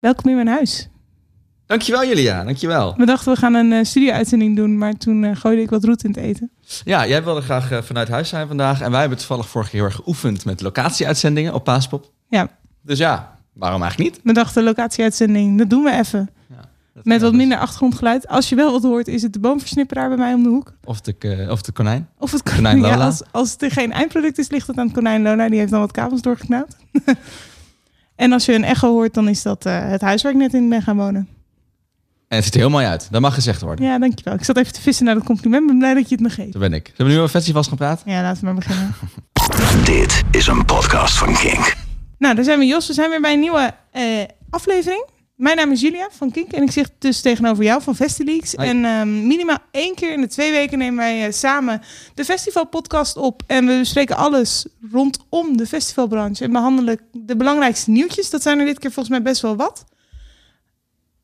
Welkom in mijn huis. Dankjewel Julia, dankjewel. We dachten we gaan een uh, studio-uitzending doen, maar toen uh, gooide ik wat roet in het eten. Ja, jij wilde graag uh, vanuit huis zijn vandaag. En wij hebben toevallig vorige keer heel erg geoefend met locatie-uitzendingen op Paaspop. Ja. Dus ja, waarom eigenlijk niet? We dachten locatie-uitzending, dat doen we even. Ja, met wat minder achtergrondgeluid. Als je wel wat hoort, is het de boomversnipperaar bij mij om de hoek. Of de, of de konijn. Of het konijn, konijn Lola. Ja, als, als het er geen eindproduct is, ligt het aan het konijn Lola. Die heeft dan wat kabels doorgeknaapt. en als je een echo hoort, dan is dat het huis waar ik net in ben gaan wonen. En het ziet er heel mooi uit. Dat mag gezegd worden. Ja, dankjewel. Ik zat even te vissen naar het compliment. ben blij dat je het me geeft. Dat ben ik. Zullen we nu over festivals gaan praten? Ja, laten we maar beginnen. Dit is een podcast van Kink. Nou, daar zijn we Jos. We zijn weer bij een nieuwe uh, aflevering. Mijn naam is Julia van Kink en ik zit dus tegenover jou van Festileaks. En um, minimaal één keer in de twee weken nemen wij uh, samen de festivalpodcast op. En we bespreken alles rondom de festivalbranche en behandelen de belangrijkste nieuwtjes. Dat zijn er dit keer volgens mij best wel wat.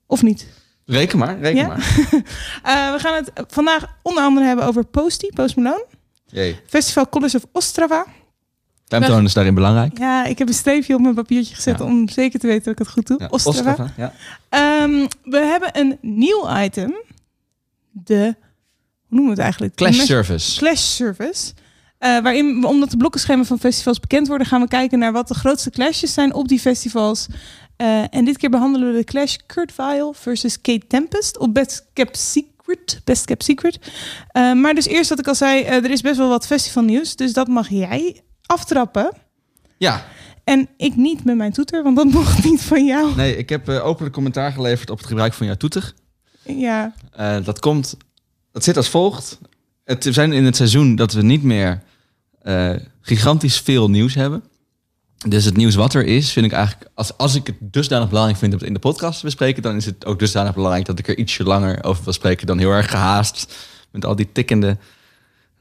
Of niet? Reken maar, reken ja? maar. uh, we gaan het vandaag onder andere hebben over Posty, Post Malone. Jee. Festival College of Ostrava. Timetoon is daarin belangrijk. Ja, ik heb een streepje op mijn papiertje gezet ja. om zeker te weten dat ik het goed doe. Ja, Ostrava. Ostrava ja. Um, we hebben een nieuw item. De, hoe noemen we het eigenlijk? Clash Service. Clash Service. Uh, waarin, omdat de blokkenschema van festivals bekend worden, gaan we kijken naar wat de grootste clashes zijn op die festivals. Uh, en dit keer behandelen we de clash Kurt Vile versus Kate Tempest op Best Kept Secret. Best Kept Secret. Uh, maar dus eerst wat ik al zei, er is best wel wat festivalnieuws. Dus dat mag jij aftrappen. Ja. En ik niet met mijn toeter, want dat mocht niet van jou. Nee, ik heb openlijk commentaar geleverd op het gebruik van jouw toeter. Ja. dat komt, dat zit als volgt. Het, we zijn in het seizoen dat we niet meer gigantisch veel nieuws hebben. Dus het nieuws wat er is, vind ik eigenlijk, als, als ik het dusdanig belangrijk vind om het in de podcast te bespreken, dan is het ook dusdanig belangrijk dat ik er ietsje langer over wil spreken dan heel erg gehaast. Met al die tikkende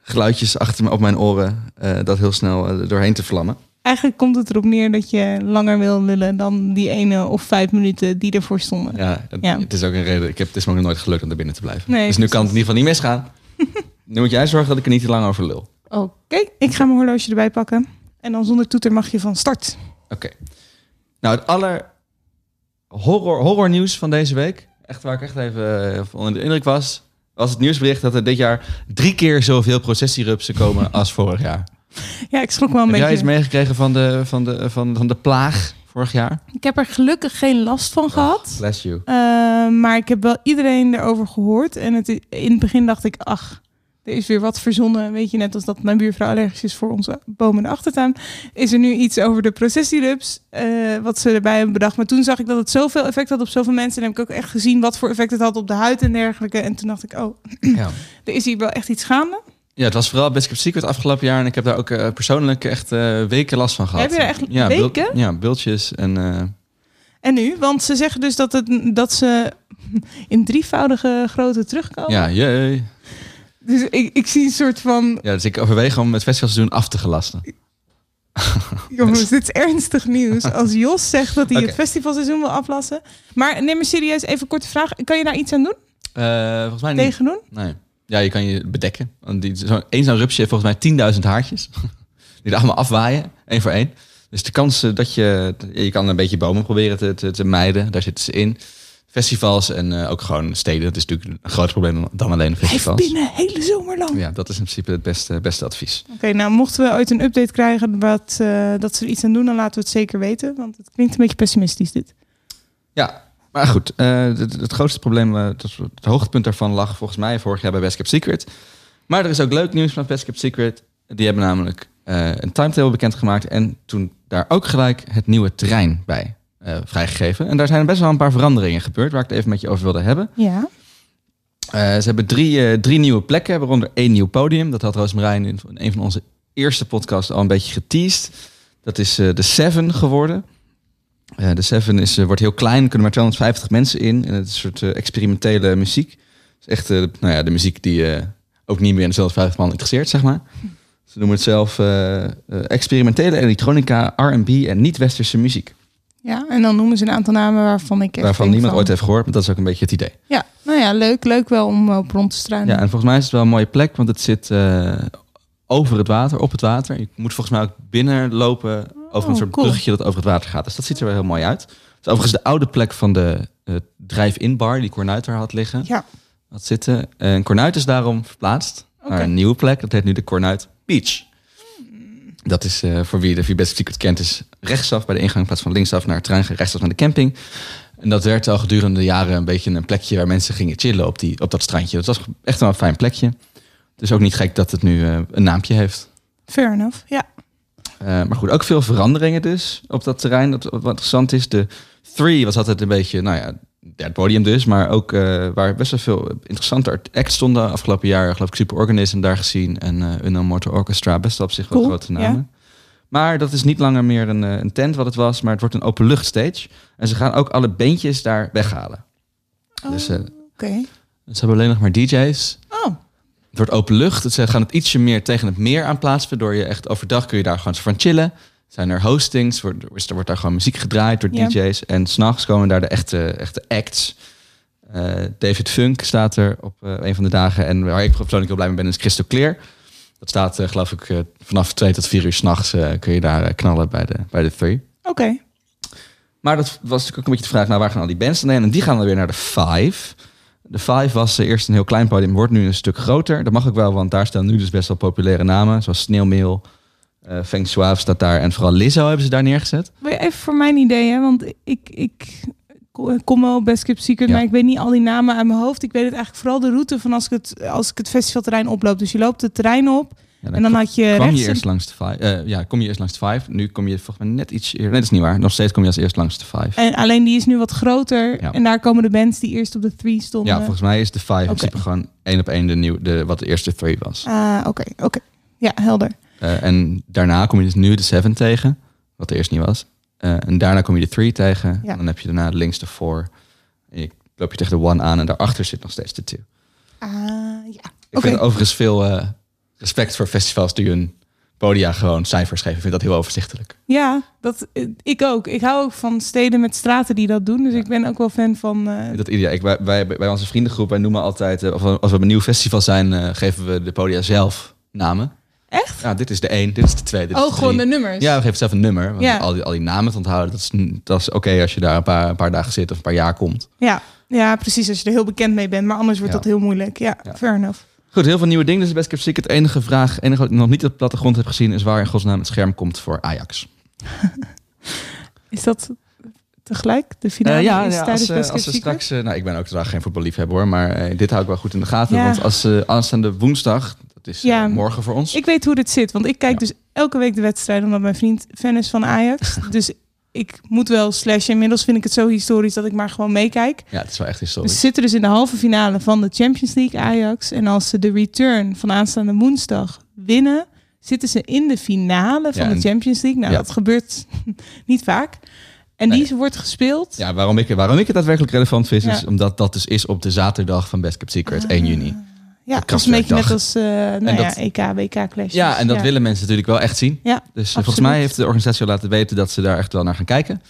geluidjes achter me op mijn oren, uh, dat heel snel uh, doorheen te vlammen. Eigenlijk komt het erop neer dat je langer wil lullen dan die ene of vijf minuten die ervoor stonden. Ja, het, ja. het is ook een reden. Ik heb, het is me nog nooit gelukt om er binnen te blijven. Nee, dus nu kan het in ieder geval niet misgaan. nu moet jij zorgen dat ik er niet te lang over lul. Oké, okay. ik ga mijn horloge erbij pakken. En dan zonder toeter mag je van start. Oké. Okay. Nou, het aller horror, horror nieuws van deze week, echt waar ik echt even onder de indruk was, was het nieuwsbericht dat er dit jaar drie keer zoveel processierupsen komen als vorig jaar. Ja, ik schrok wel een heb beetje. Heb jij iets meegekregen van de, van, de, van, van de plaag vorig jaar? Ik heb er gelukkig geen last van gehad. Oh, bless you. Uh, maar ik heb wel iedereen erover gehoord. En het, in het begin dacht ik, ach, er is weer wat verzonnen. Weet je, net als dat mijn buurvrouw allergisch is voor onze bomen in de achtertuin. Is er nu iets over de processierups, uh, wat ze erbij hebben bedacht. Maar toen zag ik dat het zoveel effect had op zoveel mensen. En heb ik ook echt gezien wat voor effect het had op de huid en dergelijke. En toen dacht ik, oh, ja. er is hier wel echt iets gaande. Ja, het was vooral Best Kept Secret afgelopen jaar. En ik heb daar ook uh, persoonlijk echt uh, weken last van gehad. Heb je er echt ja, weken? Bult, ja, bultjes en... En nu? Want ze zeggen dus dat, het, dat ze in drievoudige grootte terugkomen. Ja, jee. Dus ik, ik zie een soort van... Ja, dus ik overweeg om het festivalseizoen af te gelasten. Jongens, dit is ernstig nieuws. Als Jos zegt dat hij okay. het festivalseizoen wil aflassen. Maar neem me serieus, even een korte vraag. Kan je daar iets aan doen? Uh, volgens mij niet. Tegen doen? Nee. Ja, je kan je bedekken. Want die, zo, één zo'n rupsje heeft volgens mij 10.000 haartjes. Die er allemaal afwaaien, één voor één. Dus de kans dat je... Je kan een beetje bomen proberen te, te, te mijden. Daar zitten ze in festivals en uh, ook gewoon steden. Dat is natuurlijk een groot probleem dan alleen festivals. Heeft binnen hele zomer lang. Ja, dat is in principe het beste, beste advies. Oké, okay, nou mochten we ooit een update krijgen wat, uh, dat ze er iets aan doen, dan laten we het zeker weten. Want het klinkt een beetje pessimistisch dit. Ja, maar goed. Uh, het, het, grootste probleem, het, het hoogtepunt daarvan lag volgens mij vorig jaar bij Best Kept Secret. Maar er is ook leuk nieuws van Best Kept Secret. Die hebben namelijk een timetable bekendgemaakt en toen daar ook gelijk het nieuwe terrein bij uh, vrijgegeven. En daar zijn best wel een paar veranderingen gebeurd, waar ik het even met je over wilde hebben. Ja. Uh, ze hebben drie, uh, drie nieuwe plekken, waaronder één nieuw podium. Dat had Roosmarijn in een van onze eerste podcasts al een beetje geteased. Dat is de Seven geworden. de Seven is, wordt heel klein, kunnen maar 250 mensen in. En het is een soort experimentele muziek. Het is echt nou ja, de muziek die ook niet meer in de 250 man interesseert, zeg maar. Ze noemen het zelf experimentele elektronica, R&B en niet-westerse muziek. Ja, en dan noemen ze een aantal namen waarvan ik Waarvan niemand van... ooit heeft gehoord, maar dat is ook een beetje het idee. Ja, nou ja, leuk. Leuk wel om op rond te struinen. Ja, en volgens mij is het wel een mooie plek, want het zit uh, over het water, op het water. Je moet volgens mij ook binnenlopen over Oh, een soort cool. bruggetje dat over het water gaat. Dus dat ziet er wel heel mooi uit. Het is overigens de oude plek van de uh, drive-in bar die Cornuit had liggen. Ja. Had zitten. En Cornuit is daarom verplaatst naar een nieuwe plek. Dat heet nu de Cornuit Beach. Dat is uh, voor wie de Best Secret kent, is rechtsaf bij de ingang in plaats van linksaf naar het terrein, rechtsaf naar de camping. En dat werd al gedurende de jaren een beetje een plekje waar mensen gingen chillen op, die, op dat strandje. Dat was echt wel een fijn plekje. Dus ook niet gek dat het nu uh, een naampje heeft. Fair enough, ja. Uh, maar goed, ook veel veranderingen dus op dat terrein. Dat wat interessant is. De Three was altijd een beetje, nou ja, het podium dus. Maar ook uh, waar best wel veel interessante acts stonden. Afgelopen jaar geloof ik Superorganism daar gezien. En uh, Unknown Motor Orchestra, best wel op zich wel cool. grote namen. Ja. Maar dat is niet langer meer een, een, tent wat het was. Maar het wordt een openlucht stage. En ze gaan ook alle beentjes daar weghalen. Oh, dus, uh, okay. dus ze hebben alleen nog maar DJ's. Het wordt open lucht. Dus ze gaan het ietsje meer tegen het meer aanplaatsen. Waardoor je echt overdag kun je daar gewoon van chillen. Zijn er hostings, wordt, er wordt daar gewoon muziek gedraaid door Ja. DJ's. En s'nachts komen daar de echte, echte acts. Eh, David Funk staat er op eh, een van de dagen. En waar ik persoonlijk heel blij mee ben, is Crystal Clear. Dat staat, eh, geloof ik, vanaf 2 tot 4 uur s'nachts kun je daar knallen bij de, bij de Three. Oké. Maar dat was natuurlijk ook een beetje de vraag, nou waar gaan al die bands dan heen? En die gaan dan weer naar de Five. De Five was eh, eerst een heel klein podium, wordt nu een stuk groter. Dat mag ook wel, want daar staan nu dus best wel populaire namen. Zoals Sneeuwmeel, eh Feng Suave staat daar. En vooral Lizzo hebben ze daar neergezet. Even voor mijn idee, hè? want ik, ik kom wel op Best Kept Secret, Ja. maar ik weet niet al die namen uit mijn hoofd. Ik weet het eigenlijk vooral de route van als ik het, als ik het festivalterrein oploop. Dus je loopt het terrein op Ja, en dan had je kwam rechts... je eerst langs de Five. eh, ja, kom je eerst langs de Five. Nu kom je volgens mij net iets eerder. Nee, dat is niet waar. Nog steeds kom je als eerst langs de Five. En alleen die is nu wat groter. Ja. En daar komen de bands die eerst op de three stonden. Ja, volgens mij is de Five in Oké. principe gewoon één op één de nieuw, de, wat de eerste Three was. Ah, oké, oké. Ja, helder. Eh, en daarna kom je dus nu de Seven tegen, wat er eerst niet was. Eh, en daarna kom je de Three tegen. Ja. En dan heb je daarna links de Four. En je loop je tegen de One aan en daarachter zit nog steeds de Two. Ah, ja. Ik vind overigens veel respect voor festivals die hun podia gewoon cijfers geven. Ik vind dat heel overzichtelijk. Ja, dat, ik ook. Ik hou ook van steden met straten die dat doen. Dus ik ben ook wel fan van... eh, Dat ideaal. Ik, wij, wij, bij onze vriendengroep, wij noemen altijd, eh, of als we op een nieuw festival zijn, eh, geven we de podia zelf namen. Echt? Ja, dit is de één, dit is de twee, dit is Oh, de gewoon de nummers? Ja, we geven zelf een nummer. Want Ja. al, die, al die namen te onthouden, dat is, dat is oké als je daar een paar, een paar dagen zit of een paar jaar komt. Ja, ja, precies. Als je er heel bekend mee bent. Maar anders wordt Ja. dat heel moeilijk. Ja, Ja. fair enough. Goed, heel veel nieuwe dingen. Dus Best Kept Secret. Enige vraag, enige wat ik nog niet op de plattegrond heb gezien, is waar in godsnaam het scherm komt voor Ajax. Is dat tegelijk? De finale Eh, ja, is ja, tijdens als, eh, als we straks... eh, nou, ik ben ook totaal geen voetballiefhebber hoor, maar dit hou ik wel goed in de gaten. Ja. Want als aanstaande woensdag, dat is Ja. morgen voor ons. Ik weet hoe dit zit. Want ik kijk dus elke week de wedstrijd. Omdat mijn vriend fan is van Ajax. dus ik moet wel slash. Inmiddels vind ik het zo historisch dat ik maar gewoon meekijk. Ja, het is wel echt historisch. ze zitten dus in de halve finale van de Champions League Ajax. En als ze de return van aanstaande woensdag winnen, zitten ze in de finale van Ja, de Champions League. Nou, Ja. dat gebeurt niet vaak. En Nee. die wordt gespeeld. Ja, waarom ik, waarom ik het daadwerkelijk relevant vind, is omdat dat dus is op de zaterdag van Best Kept Secret, 1 juni. Ja, de dat is een beetje net als eh nou En ja, EK, WK clash. Ja, en dat willen mensen natuurlijk wel echt zien. Ja, Dus eh, volgens mij heeft de organisatie al laten weten dat ze daar echt wel naar gaan kijken.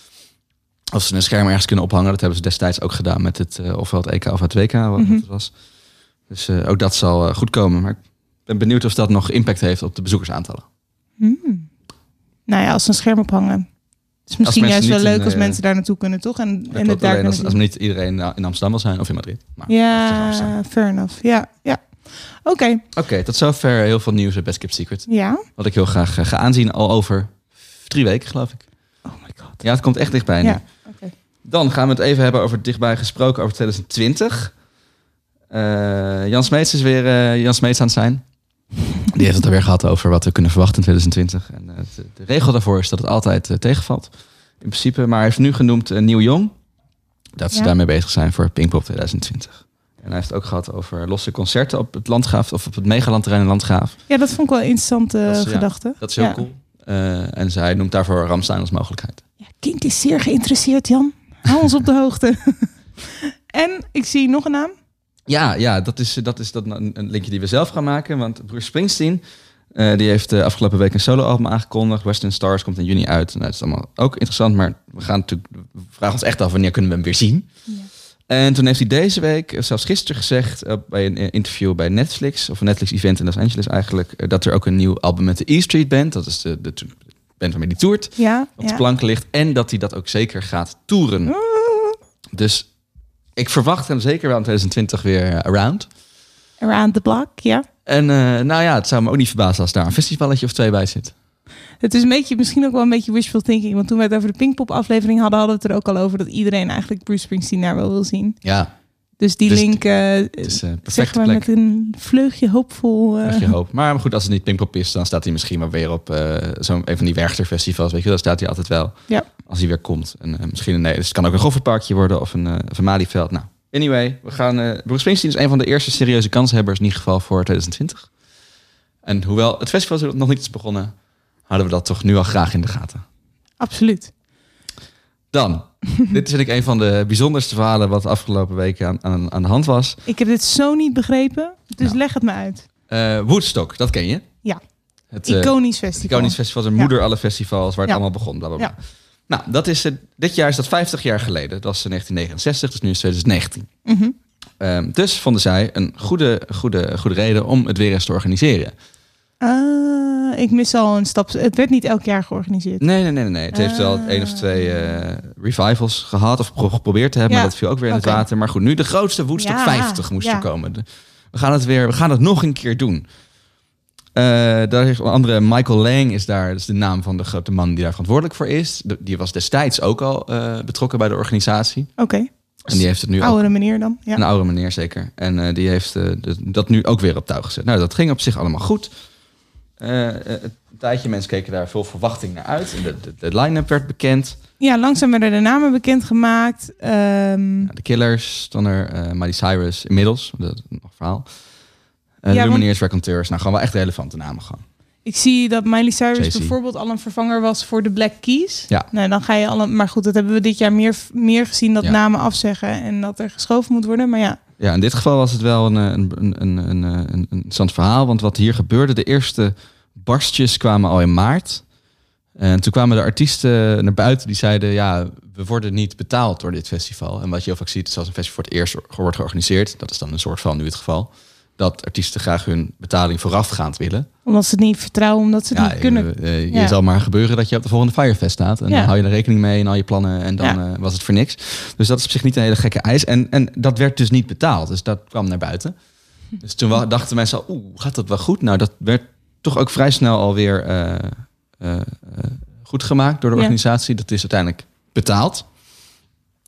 Of ze een scherm ergens kunnen ophangen. Dat hebben ze destijds ook gedaan met het, eh, ofwel het EK of het WK, wat Mhm. het was. Dus eh, ook dat zal eh, goed komen. Maar ik ben benieuwd of dat nog impact heeft op de bezoekersaantallen. Hmm. Nou ja, als ze een scherm ophangen. Het is misschien juist wel leuk in, als eh, mensen daar naartoe kunnen, toch? En, Dat en het daar alleen als, als niet iedereen nou, in Amsterdam wil zijn of in Madrid. Maar. Ja, fair enough. Ja, ja. Oké, Oké, tot zover heel veel nieuws bij Best Kept Secret. ja. Wat ik heel graag eh, ga aanzien al over drie weken, geloof ik. Oh my god. Ja, het komt echt dichtbij nu. Ja. Dan gaan we het even hebben over dichtbij gesproken over 2020. Eh, Jan Smeets is weer eh, Jan Smeets aan het zijn. Die heeft het alweer gehad over wat we kunnen verwachten in 2020. En eh, de, regel daarvoor is dat het altijd eh, tegenvalt. In principe, maar hij heeft nu genoemd uh, Nieuw Jong. Dat ze Ja. daarmee bezig zijn voor Pinkpop 2020. En hij heeft het ook gehad over losse concerten op het Landgraaf of op het Megalandterrein in Landgraaf. Ja, dat vond ik wel een interessante Dat is, ja, gedachte. Dat is heel Ja. cool. Eh, en zij noemt daarvoor Ramstein als mogelijkheid. Ja, Kink is zeer geïnteresseerd, Jan. Hou ons op de hoogte. en ik zie nog een naam. Ja, ja dat is, dat is dat een linkje die we zelf gaan maken. Want Bruce Springsteen, eh, die heeft eh, afgelopen week een soloalbum aangekondigd. Western Stars komt in juni uit. Nou, dat is allemaal ook interessant, maar we gaan natuurlijk we vragen ons echt af wanneer kunnen we hem weer zien. Ja. En toen heeft hij deze week, zelfs gisteren gezegd, bij een eh, interview bij Netflix, of een Netflix-event in Los Angeles eigenlijk, dat er ook een nieuw album met de E Street Band, dat is de, de, band waarmee die toert, Ja, op de ja. plank ligt. En dat hij dat ook zeker gaat toeren. Dus ik verwacht hem zeker wel in 2020 weer around. Around the block, ja. En eh, nou ja, het zou me ook niet verbazen als daar een festivalletje of twee bij zit. Het is een beetje, misschien ook wel een beetje wishful thinking. Want toen we het over de Pinkpop aflevering hadden, hadden we het er ook al over dat iedereen eigenlijk Bruce Springsteen daar wel wil zien. Ja, Dus die Dus link, eh het is een zeg perfecte maar plek. met een vleugje hoopvol. eh, Krijg je hoop. Maar goed, als het niet Pinkpop is, dan staat hij misschien wel weer op eh, zo'n een van die Werchter festivals. Weet je, daar staat hij altijd wel. Ja. Als hij weer komt. En eh, misschien een nee, dus het kan ook een Goffertparkje worden of een, eh of een Malieveld. Nou, anyway, we gaan. eh Bruce Springsteen is een van de eerste serieuze kanshebbers in ieder geval voor 2020. En hoewel het festival nog niet is begonnen, houden we dat toch nu al graag in de gaten. Absoluut. Dan, dit is ik een van de bijzonderste verhalen wat de afgelopen weken aan, aan, aan de hand was. Ik heb dit zo niet begrepen, dus Nou. leg het me uit. Eh, Woodstock, dat ken je? Ja. Het, Iconisch festival. Iconisch Festival Ja. moeder alle festivals waar het Ja. allemaal begon. Bla bla bla. Ja. Nou, dat is, eh, dit jaar is dat 50 jaar geleden. Dat was in 1969, dus nu is het 2019. Mhm. Ehm, dus vonden zij een goede, goede, goede reden om het weer eens te organiseren. Ah, ik mis al een stap. Het werd niet elk jaar georganiseerd. Nee, nee, nee, nee. Het heeft wel één of twee eh, revivals gehad of pro- geprobeerd te hebben, Ja. maar dat viel ook weer in het water. Maar goed, nu de grootste Woodstock Ja, 50 moest ja. er komen. We gaan het weer, we gaan het nog een keer doen. Eh, daar is onder andere Michael Lang is daar, dat is de naam van de grote man die daar verantwoordelijk voor is. De- die was destijds ook al eh, betrokken bij de organisatie. Oké. En die heeft het nu Oudere meneer dan. Ja. Een oude meneer zeker. En eh, die heeft dat nu ook weer op touw gezet. Nou, dat ging op zich allemaal goed. Een tijdje mensen keken daar veel verwachting naar uit. En de, de, de line-up werd bekend. ja, langzaam werden de namen bekendgemaakt. Nou, de Killers, dan er Miley Cyrus inmiddels. Dat nog een verhaal. Eh Ja, Lumineers, Raconteurs. Nou, gewoon wel echt relevante namen gewoon. ik zie dat Miley Cyrus bijvoorbeeld al een vervanger was voor de Black Keys. Ja. Nou, dan ga je al. een- Maar goed, dat hebben we dit jaar meer, meer gezien dat Ja. namen afzeggen en dat er geschoven moet worden. Maar ja, Ja, in dit geval was het wel een, eh, een, een, een, een, een, een interessant verhaal. Want wat hier gebeurde, de eerste barstjes kwamen al in maart. En toen kwamen de artiesten naar buiten die zeiden... ja, we worden niet betaald door dit festival. En wat je heel vaak ziet, is als een festival voor het eerst wordt georganiseerd... dat is dan een soort van nu het geval... dat artiesten graag hun betaling voorafgaand willen. omdat ze het niet vertrouwen, omdat ze het ja, niet kunnen. eh, Ja. Je zal maar gebeuren dat je op de volgende Firefest staat. En Ja. dan hou je er rekening mee en al je plannen en dan eh, was het voor niks. Dus dat is op zich niet een hele gekke eis. En, en dat werd dus niet betaald. Dus dat kwam naar buiten. Dus toen dachten mensen al, oeh, gaat dat wel goed? Nou, dat werd toch ook vrij snel alweer goed gemaakt door de organisatie. Dat is uiteindelijk betaald.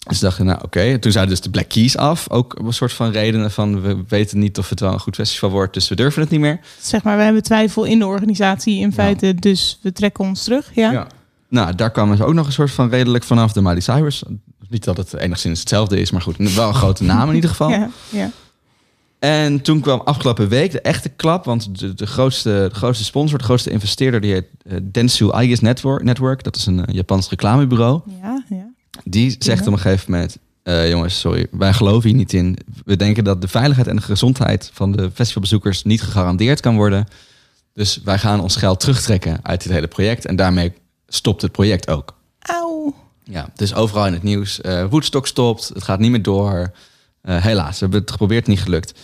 Dus dachten, nou oké. Toen zeiden dus de Black Keys af. Ook een soort van redenen van, we weten niet of het wel een goed festival wordt. Dus we durven het niet meer. Zeg maar, we hebben twijfel in de organisatie in feite, dus we trekken ons terug. Ja. Ja. Nou, daar kwamen ze ook nog een soort van redelijk vanaf de Miley Cyrus. Niet dat het enigszins hetzelfde is, maar goed, wel een grote naam in ieder geval. Ja, ja. En toen kwam afgelopen week de echte klap, want de, de, grootste, de grootste sponsor, de grootste investeerder, die heet eh, Dentsu Aegis Network, Network. Dat is een eh, Japans reclamebureau. ja, ja. Die zegt op een gegeven moment, eh, jongens, sorry, wij geloven hier niet in. We denken dat de veiligheid en de gezondheid van de festivalbezoekers niet gegarandeerd kan worden. Dus wij gaan ons geld terugtrekken uit dit hele project. En daarmee stopt het project ook. Auw. Ja, dus overal in het nieuws. eh Woodstock stopt, het gaat niet meer door. Eh, helaas, we hebben het geprobeerd, niet gelukt.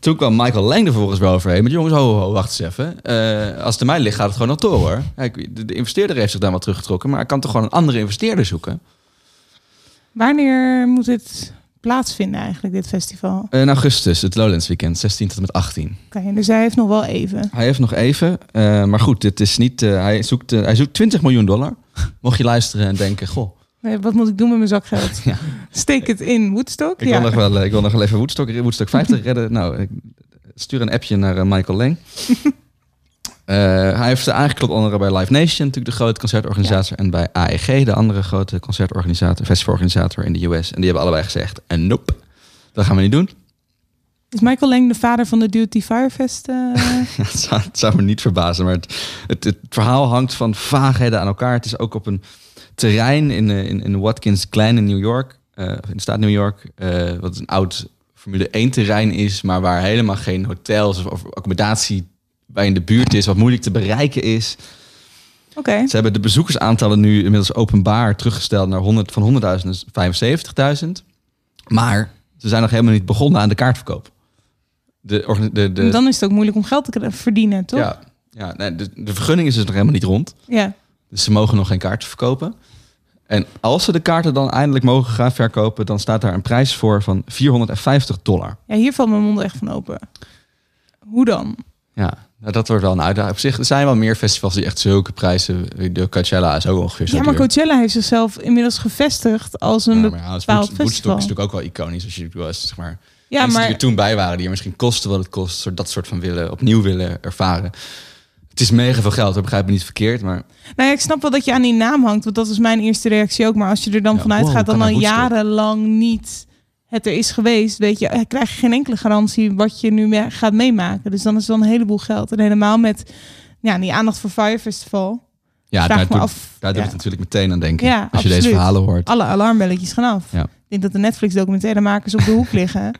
Toen kwam Michael Lang er volgens wel overheen. Met jongens, ho, ho, wacht eens even. Als het aan mij ligt, gaat het gewoon nog door hoor. Kijk, de, de investeerder heeft zich daar wel teruggetrokken. Maar ik kan toch gewoon een andere investeerder zoeken. Wanneer moet dit plaatsvinden eigenlijk, dit festival? Eh, in augustus, het Lowlands Weekend, 16 tot en met 18. Oké, dus hij heeft nog wel even. Hij heeft nog even. eh, maar goed, dit is niet. eh, hij, zoekt, hij zoekt 20 miljoen dollar. Mocht je luisteren en denken: Goh, Wat moet ik doen met mijn zakgeld? Ja. Steek het in Woodstock? ik, ja. wil nog wel, ik wil nog wel even Woodstock, Woodstock 50 redden. Nou, ik stuur een appje naar Michael Lang. Eh, hij heeft aangeklopt onder andere bij Live Nation, natuurlijk de grote concertorganisator. En bij AEG, de andere grote concertorganisator, festivalorganisator in de US. En die hebben allebei gezegd: eh, Nope, dat gaan we niet doen. Is Michael Lang de vader van de Duty Firefest? eh? Ja, het, zou, het zou me niet verbazen, maar het, het, het verhaal hangt van vaagheden aan elkaar. Het is ook op een terrein in, eh, in, in Watkins Glen in New York, eh, of in de staat New York, eh, wat een oud Formule 1 terrein is, maar waar helemaal geen hotels of, of accommodatie bij in de buurt is, wat moeilijk te bereiken is. Oké. Ze hebben de bezoekersaantallen nu inmiddels openbaar teruggesteld naar 100, van 100.000 naar 75.000. Maar ze zijn nog helemaal niet begonnen aan de kaartverkoop. De, de, de, Dan is het ook moeilijk om geld te verdienen, toch? ja, ja nee, de, de vergunning is dus nog helemaal niet rond. Ja. Dus ze mogen nog geen kaarten verkopen. En als ze de kaarten dan eindelijk mogen gaan verkopen, dan staat daar een prijs voor van 450 dollar. Ja, hier valt mijn mond echt van open. Hoe dan? Ja, nou, dat wordt wel een uitdaging. Op zich er zijn wel meer festivals die echt zulke prijzen. De Coachella is ook ongeveer zo Ja, maar. Coachella heeft zichzelf inmiddels gevestigd als een Ja, maar ja, bepaald Woodstock festival. is natuurlijk ook wel iconisch. Als je was, zeg maar, Ja, mensen die maar er toen bij waren, die er misschien kosten wat het kost, dat soort van willen, opnieuw willen ervaren. Het is mega veel geld, dat begrijp ik niet verkeerd, maar nou ja, ik snap wel dat je aan die naam hangt, want dat was mijn eerste reactie ook. Maar als je er dan Ja, vanuit wow, gaat dan al jarenlang niet het er is geweest, weet je, eh, krijg je geen enkele garantie wat je nu gaat meemaken. Dus dan is het wel een heleboel geld. En helemaal met ja, die aandacht voor Fire Festival. ja, Vraag daar, me doe, af. daar doe ja. ik natuurlijk meteen aan denken. Ja, als je deze verhalen hoort. Alle alarmbelletjes gaan af. Ja. Ik denk dat de Netflix documentairemakers op de hoek liggen.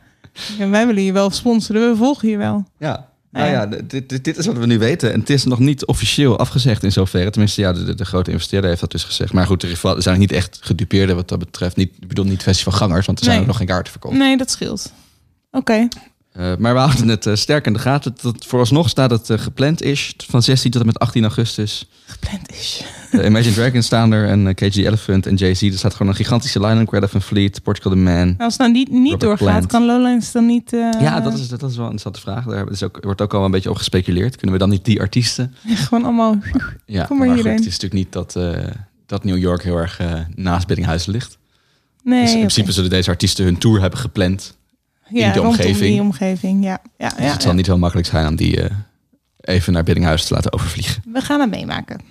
En wij willen hier wel sponsoren, we volgen hier wel. Ja. Nou ja. dit, dit, is wat we nu weten. En het is nog niet officieel afgezegd in zoverre. Tenminste, ja, de, grote investeerder heeft dat dus gezegd. Maar goed, er zijn niet echt gedupeerden wat dat betreft. Niet, ik bedoel niet festivalgangers, want er zijn Nee. ook nog geen kaarten verkocht. Nee, dat scheelt. Oké. Eh, maar we houden het eh, sterk in de gaten. Dat, vooralsnog staat het eh, gepland is van 16 tot en met 18 augustus. Gepland is. Imagine Dragons staan er en KG Elephant en Jay-Z. Er staat gewoon een gigantische line-up. Greta van Fleet, Portugal the Man. Als het nou niet, niet Robert doorgaat, Plant. kan Lowlands dan niet... Ja, dat is, dat is wel een interessante vraag. Daar is ook, wordt ook al een beetje op gespeculeerd. Kunnen we dan niet die artiesten? Gewoon allemaal... Ja, Kom maar hierheen. het is natuurlijk niet dat, dat New York heel erg naast Biddinghuizen ligt. Nee, dus in principe zullen deze artiesten hun tour hebben gepland. Ja, de rondom omgeving. die omgeving, ja. ja, Dus ja, het zal ja. niet heel makkelijk zijn om die eh, even naar Biddinghuizen te laten overvliegen. We gaan het meemaken.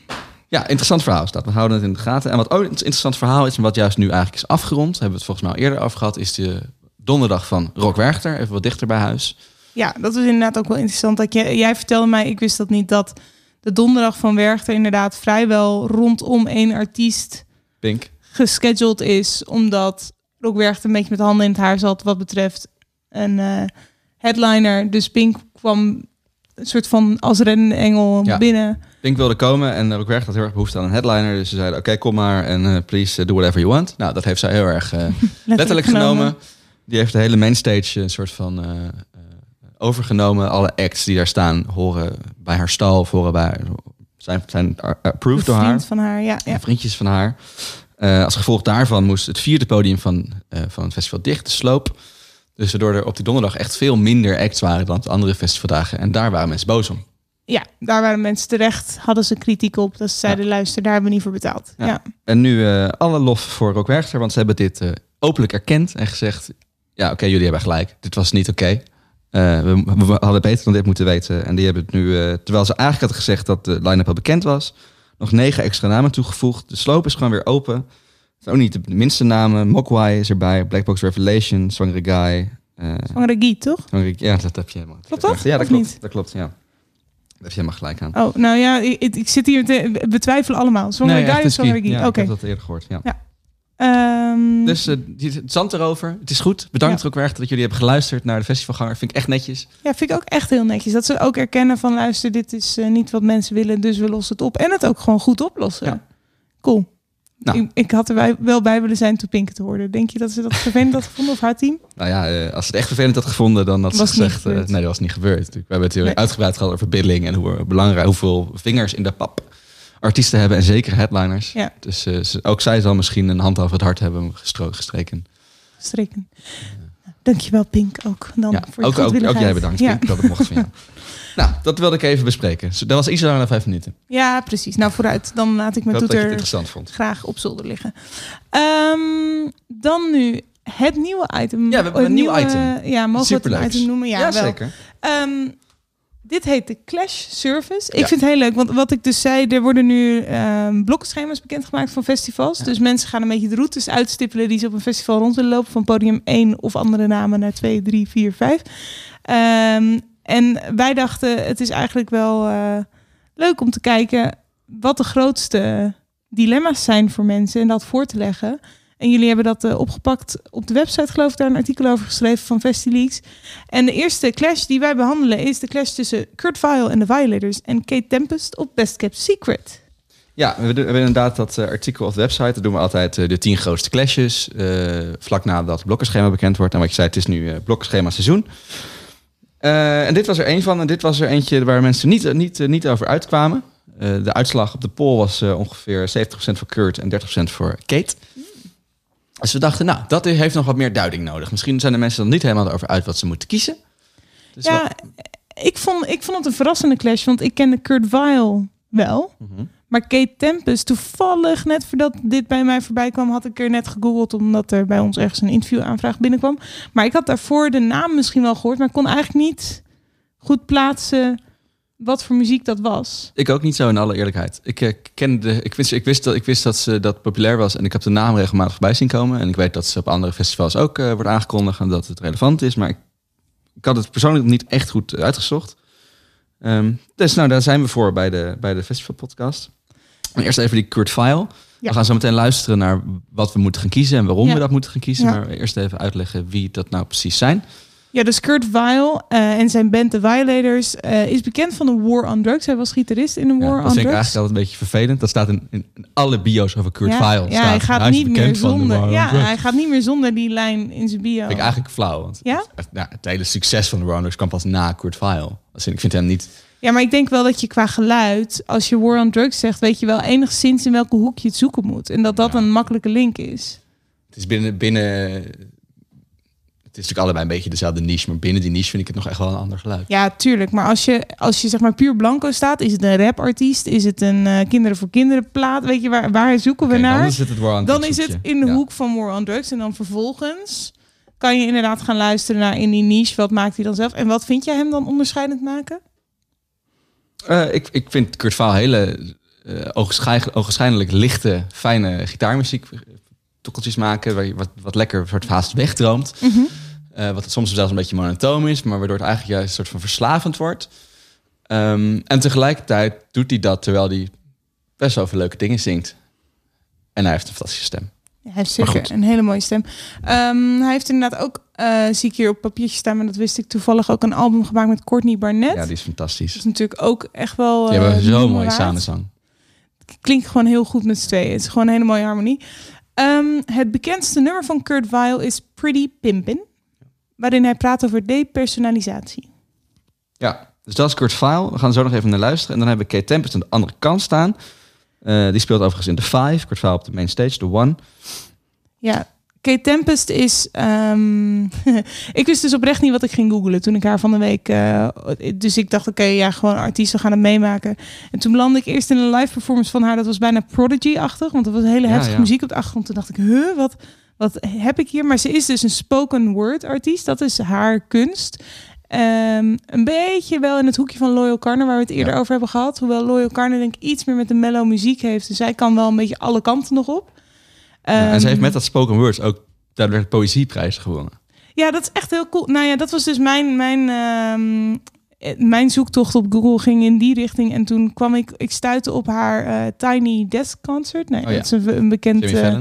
Ja, interessant verhaal staat. We houden het in de gaten. En wat ook een interessant verhaal is, en wat juist nu eigenlijk is afgerond, hebben we het volgens mij al eerder over gehad, is de donderdag van Rock Werchter, even wat dichter bij huis. Ja, dat is inderdaad ook wel interessant. Dat je, jij vertelde mij, ik wist dat niet, dat de donderdag van Werchter inderdaad vrijwel rondom één artiest Pink. gescheduled is. Omdat Rock Werchter een beetje met de handen in het haar zat wat betreft een eh, headliner. Dus Pink kwam een soort van als reddende engel Ja. binnen. Pink wilde komen en Rock Werchter had heel erg behoefte aan een headliner. Dus ze zeiden, oké, kom maar en eh, please eh, do whatever you want. Nou, dat heeft zij heel erg eh, letterlijk genomen. Die heeft de hele mainstage een soort van overgenomen. Alle acts die daar staan horen bij haar stal, of horen bij zijn, zijn approved door haar. van haar, ja. ja. en vriendjes van haar. Als gevolg daarvan moest het vierde podium van, van het festival dicht, de sloop. Dus waardoor er op die donderdag echt veel minder acts waren dan op de andere festivaldagen. En daar waren mensen boos om. Ja, daar waren mensen terecht, hadden ze kritiek op. Dat ze zeiden, luister, daar hebben we niet voor betaald. Ja. Ja. En nu eh, alle lof voor Rock Werchter, want ze hebben dit eh, openlijk erkend en gezegd... ja, oké, jullie hebben gelijk. Dit was niet oké. Eh, we, we hadden beter dan dit moeten weten. En die hebben het nu, terwijl ze eigenlijk hadden gezegd dat de line-up al bekend was... nog negen extra namen toegevoegd. De sloop is gewoon weer open. Zijn ook niet de minste namen. Mogwai is erbij, Black Box Revelation, Zwangere Guy... eh, Van Regie, toch? Zwangere- ja, dat heb je helemaal. Klopt dat? Ja, dat klopt. niet? Dat klopt, ja. Daar heb je helemaal gelijk aan. Oh, nou ja, ik, ik zit hier te betwijfelen allemaal. Zwangere Guy of Zwangere. Guy? Ja, Oké. ik heb dat eerder gehoord, ja. Ehm, Dus eh, die- het zand erover. Het is goed. Bedankt Ja. ook weer echt dat jullie hebben geluisterd naar de festivalganger. Vind ik echt netjes. Ja, vind ik ook echt heel netjes. Dat ze ook erkennen van luister, dit is eh, niet wat mensen willen, dus we lossen het op. En het ook gewoon goed oplossen. Ja. Cool. Nou. Ik, ik had er wel bij willen zijn toen Pink te horen. Denk je dat ze dat vervelend had gevonden of haar team? Nou ja, eh, als ze het echt vervelend had gevonden, dan had ze Was gezegd... eh, nee, dat was niet gebeurd. We hebben het heel Nee. uitgebreid gehad over biddeling... en hoe belangrijk, hoeveel vingers in de pap artiesten hebben. En zeker headliners. Ja. Dus ze- ook zij zal misschien een hand over het hart hebben gestreken. Streken. Dankjewel Pink ook dan Ja, voor je ook, ook, ook jij bedankt, Ja. Pink, dat het mocht van jou. nou, dat wilde ik even bespreken. Dat was iets langer dan vijf minuten. ja, precies. Nou vooruit. Dan laat ik mijn dat het toeter interessant vond. graag op zolder liggen. Ehm, dan nu het nieuwe item. Ja, we hebben een nieuw item. Ja, mogen we het een item noemen? Ja, wel. zeker. Ehm, dit heet de Clash Service. Ik Ja. vind het heel leuk, want wat ik dus zei, er worden nu ehm blokkenschema's bekendgemaakt van festivals. Ja. Dus mensen gaan een beetje de routes uitstippelen die ze op een festival rond willen lopen. Van podium 1 of andere namen naar 2, 3, 4, 5. Ehm, en wij dachten, het is eigenlijk wel eh, leuk om te kijken wat de grootste dilemma's zijn voor mensen en dat voor te leggen. En jullie hebben dat eh, opgepakt op de website, geloof ik, daar een artikel over geschreven van FestiLeaks. En de eerste clash die wij behandelen is de clash tussen Kurt Vile en de Violators en Kate Tempest op Best Kept Secret. Ja, we, hebben inderdaad dat eh, artikel op de website. Dat doen we altijd eh, de tien grootste clashes. vlak nadat het blokkenschema bekend wordt. En wat je zei, het is nu blokkenschema seizoen. En dit was er één van. En dit was er eentje waar mensen niet, niet, niet over uitkwamen. De uitslag op de poll was ongeveer 70% voor Kurt en 30% voor Kate. Dus we dachten, nou, dat heeft nog wat meer duiding nodig. Misschien zijn de mensen dan niet helemaal erover uit wat ze moeten kiezen. Dus ja, ik vond, ik vond het een verrassende clash, want ik kende Kurt Weill wel. Mhm. Maar Kate Tempest, toevallig net voordat dit bij mij voorbij kwam, had ik er net gegoogeld omdat er bij ons ergens een interviewaanvraag binnenkwam. Maar ik had daarvoor de naam misschien wel gehoord, maar kon eigenlijk niet goed plaatsen wat voor muziek dat was. Ik ook niet zo in alle eerlijkheid. Ik, eh, kende, ik, wist, ik, wist dat, ik wist dat ze dat populair was en ik heb de naam regelmatig voorbij zien komen. En ik weet dat ze op andere festivals ook eh, wordt aangekondigd en dat het relevant is. Maar ik, ik had het persoonlijk niet echt goed uitgezocht. Ehm, dus nou, daar zijn we voor bij de, bij de festivalpodcast. Maar eerst even die Kurt File. Ja. We gaan zo meteen luisteren naar wat we moeten gaan kiezen en waarom Ja. we dat moeten gaan kiezen. Ja. Maar eerst even uitleggen wie dat nou precies zijn. Ja, dus Kurt Weill eh, en zijn band The Violators eh, is bekend van de War on Drugs. Hij was gitarist in de Ja, War dat on vind ik Drugs. eigenlijk altijd een beetje vervelend. Dat staat in, alle bio's over Kurt ja, File. ja, hij gaat niet meer zonder. War on Ja, Drugs. hij gaat niet meer zonder die lijn in zijn bio. Vind ik eigenlijk flauw. Want Ja? het, het hele succes van de Rounders kwam pas na Kurt File. Dus ik vind hem niet... Ja, maar ik denk wel dat je qua geluid, als je War on Drugs zegt, weet je wel enigszins in welke hoek je het zoeken moet. En dat dat Ja. een makkelijke link is. Het is binnen, binnen... Het is natuurlijk allebei een beetje dezelfde niche. Maar binnen die niche vind ik het nog echt wel een ander geluid. Ja, tuurlijk. Maar als je, als je zeg maar puur blanco staat, is het een rapartiest? Is het een eh, kinderen voor kinderen plaat? Weet je, waar, waar zoeken we naar? Dan is het dan Drugs is het in de Ja. hoek van War on Drugs. En dan vervolgens kan je inderdaad gaan luisteren naar in die niche. Wat maakt hij dan zelf? En wat vind jij hem dan onderscheidend maken? Eh, ik, ik vind Kurt File hele ogenschijn- ogenschijnlijk lichte, fijne gitaarmuziek. Tokkeltjes maken, waar je wat, wat lekker soort haast wegdroomt. Eh, wat het soms zelfs een beetje monotoom is, maar waardoor het eigenlijk juist een soort van verslavend wordt. Ehm, en tegelijkertijd doet hij dat terwijl hij best wel veel leuke dingen zingt. En hij heeft een fantastische stem. Ja, hij heeft zeker een hele mooie stem. Ehm, hij heeft inderdaad ook, eh, zie ik hier op papiertje staan, maar dat wist ik toevallig ook, een album gemaakt met Courtney Barnett. Ja, die is fantastisch. Dat is natuurlijk ook echt wel. Die eh, hebben zo'n mooie samenzang. Klinkt gewoon heel goed met z'n tweeën. Het is gewoon een hele mooie harmonie. Ehm, het bekendste nummer van Kurt Weill is Pretty Pimpin', waarin hij praat over depersonalisatie. Ja, dus dat is Kurt File. We gaan er zo nog even naar luisteren. En dan hebben we Kate Tempest aan de andere kant staan. Eh, die speelt overigens in de Five. Kurt File op de main stage, de One. Ja, Kate Tempest is. ehm, ik wist dus oprecht niet wat ik ging googlen toen ik haar van de week. eh, dus ik dacht, oké, ja, gewoon artiesten gaan het meemaken. En toen belandde ik eerst in een live performance van haar. Dat was bijna Prodigy-achtig, want dat was hele Ja, heftige ja. muziek op de achtergrond. Toen dacht ik, huh, wat, wat heb ik hier? Maar ze is dus een spoken word artiest. Dat is haar kunst. Ehm, een beetje wel in het hoekje van Loyal Carner, waar we het eerder Ja. over hebben gehad. Hoewel Loyal Carner denk ik iets meer met de mellow muziek heeft. Dus zij kan wel een beetje alle kanten nog op. Ja, en ze heeft Ehm, met dat spoken words ook daardoor de poëzieprijs gewonnen. ja, dat is echt heel cool. Nou ja, dat was dus mijn, mijn, ehm, eh, mijn zoektocht op Google ging in die richting. En toen kwam ik, ik stuitte op haar eh, Tiny Desk Concert. Nee, Oh ja. dat is een, een bekend... Jimmy eh.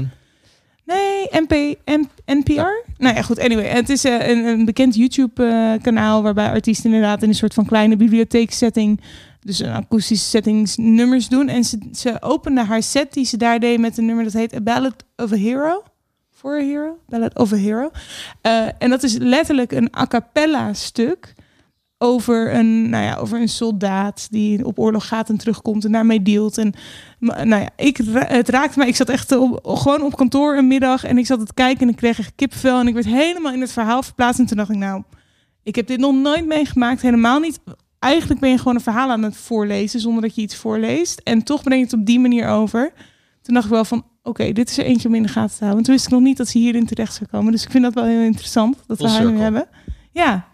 Nee, MP, M- NPR? Nou ja, goed. Anyway, het is eh, een, een bekend YouTube-kanaal waarbij artiesten inderdaad in een soort van kleine bibliotheeksetting, dus een akoestische settings, nummers doen. En ze, ze opende haar set die ze daar deed met een nummer dat heet A Ballad of a Hero. For a Hero? Ballad of a Hero. Eh, en dat is letterlijk een a cappella stuk over een, nou ja, over een soldaat die op oorlog gaat en terugkomt en daarmee dealt. En nou ja, ik, het raakte mij. Ik zat echt op, gewoon op kantoor een middag en ik zat het kijken en ik kreeg echt kipvel en ik werd helemaal in het verhaal verplaatst. En toen dacht ik, nou, ik heb dit nog nooit meegemaakt, helemaal niet. Eigenlijk ben je gewoon een verhaal aan het voorlezen zonder dat je iets voorleest. En toch breng je het op die manier over. Toen dacht ik wel van, oké, dit is er eentje om in de gaten te houden. Toen wist ik nog niet dat ze hierin terecht zou komen. Dus ik vind dat wel heel interessant dat we haar nu hebben. Ja.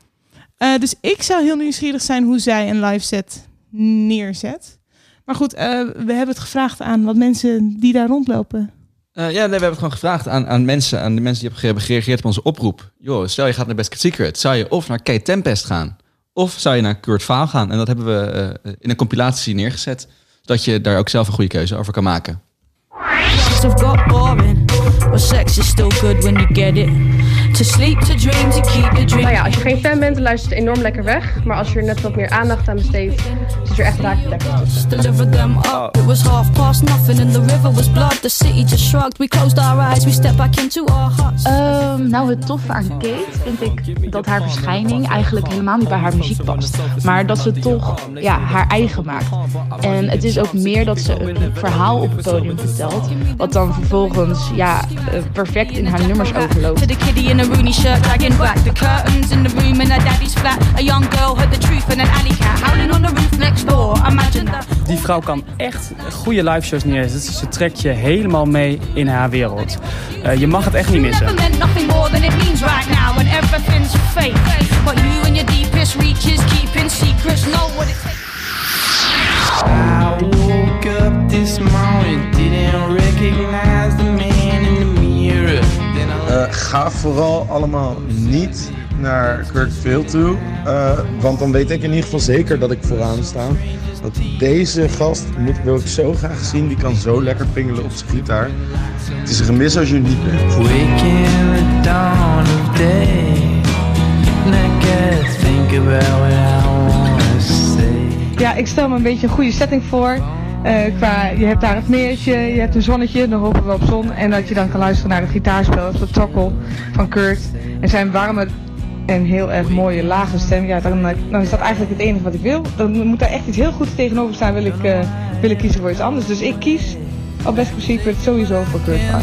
Eh, dus ik zou heel nieuwsgierig zijn hoe zij een live set neerzet. Maar goed, eh, we hebben het gevraagd aan wat mensen die daar rondlopen. Eh, ja, nee, we hebben het gewoon gevraagd aan, aan mensen, aan de mensen die hebben gereageerd op onze oproep. Joh, stel je gaat naar Best Kept Secret, zou je of naar Kate Tempest gaan, of zou je naar Kurt Vaal gaan? En dat hebben we eh, in een compilatie neergezet, zodat je daar ook zelf een goede keuze over kan maken. To sleep, to dream, to keep the dream. Nou ja, als je geen fan bent, dan luistert het enorm lekker weg. Maar als je er net wat meer aandacht aan besteedt, zit er echt. Deliver them up. It was half past nothing and the river was blood. The city just shrugged. We closed our eyes. We stepped back into our hearts. Ehm, nou, het toffe aan Kate vind ik dat haar verschijning eigenlijk helemaal niet bij haar muziek past. Maar dat ze toch ja, haar eigen maakt. En het is ook meer dat ze een verhaal op het podium vertelt. Wat dan vervolgens ja, eh, perfect in haar nummers overloopt. In a Rooney shirt, dragging back the curtains in the room in her daddy's flat. A young girl heard the truth in an alley cat howling on the roof next door. Imagine that. Die vrouw kan echt goede live shows neerzetten. Ze trekt je helemaal mee in haar wereld. Eh, je mag het echt niet missen. And and. I woke up this morning, didn't recognize the Eh, ga vooral allemaal niet naar Kurt Veel toe. eh, want dan weet ik in ieder geval zeker dat ik vooraan sta. Want deze gast moet, wil ik zo graag zien. Die kan zo lekker pingelen op zijn gitaar. Het is een gemis als je er niet bent. wake in the dawn of day. And I can't think about what I wanna say. Ja, ik stel me een beetje een goede setting voor. Eh, qua, je hebt daar het meertje, je hebt een zonnetje, dan hopen we op zon. En dat je dan kan luisteren naar het gitaarspel, of de tokkel van Kurt. En zijn warme en heel erg mooie lage stem. Ja, dan, eh, dan is dat eigenlijk het enige wat ik wil. Dan moet daar echt iets heel goeds tegenover staan, wil ik, eh, wil ik kiezen voor iets anders. Dus ik kies op Best Kept Secret sowieso voor Kurt Vile.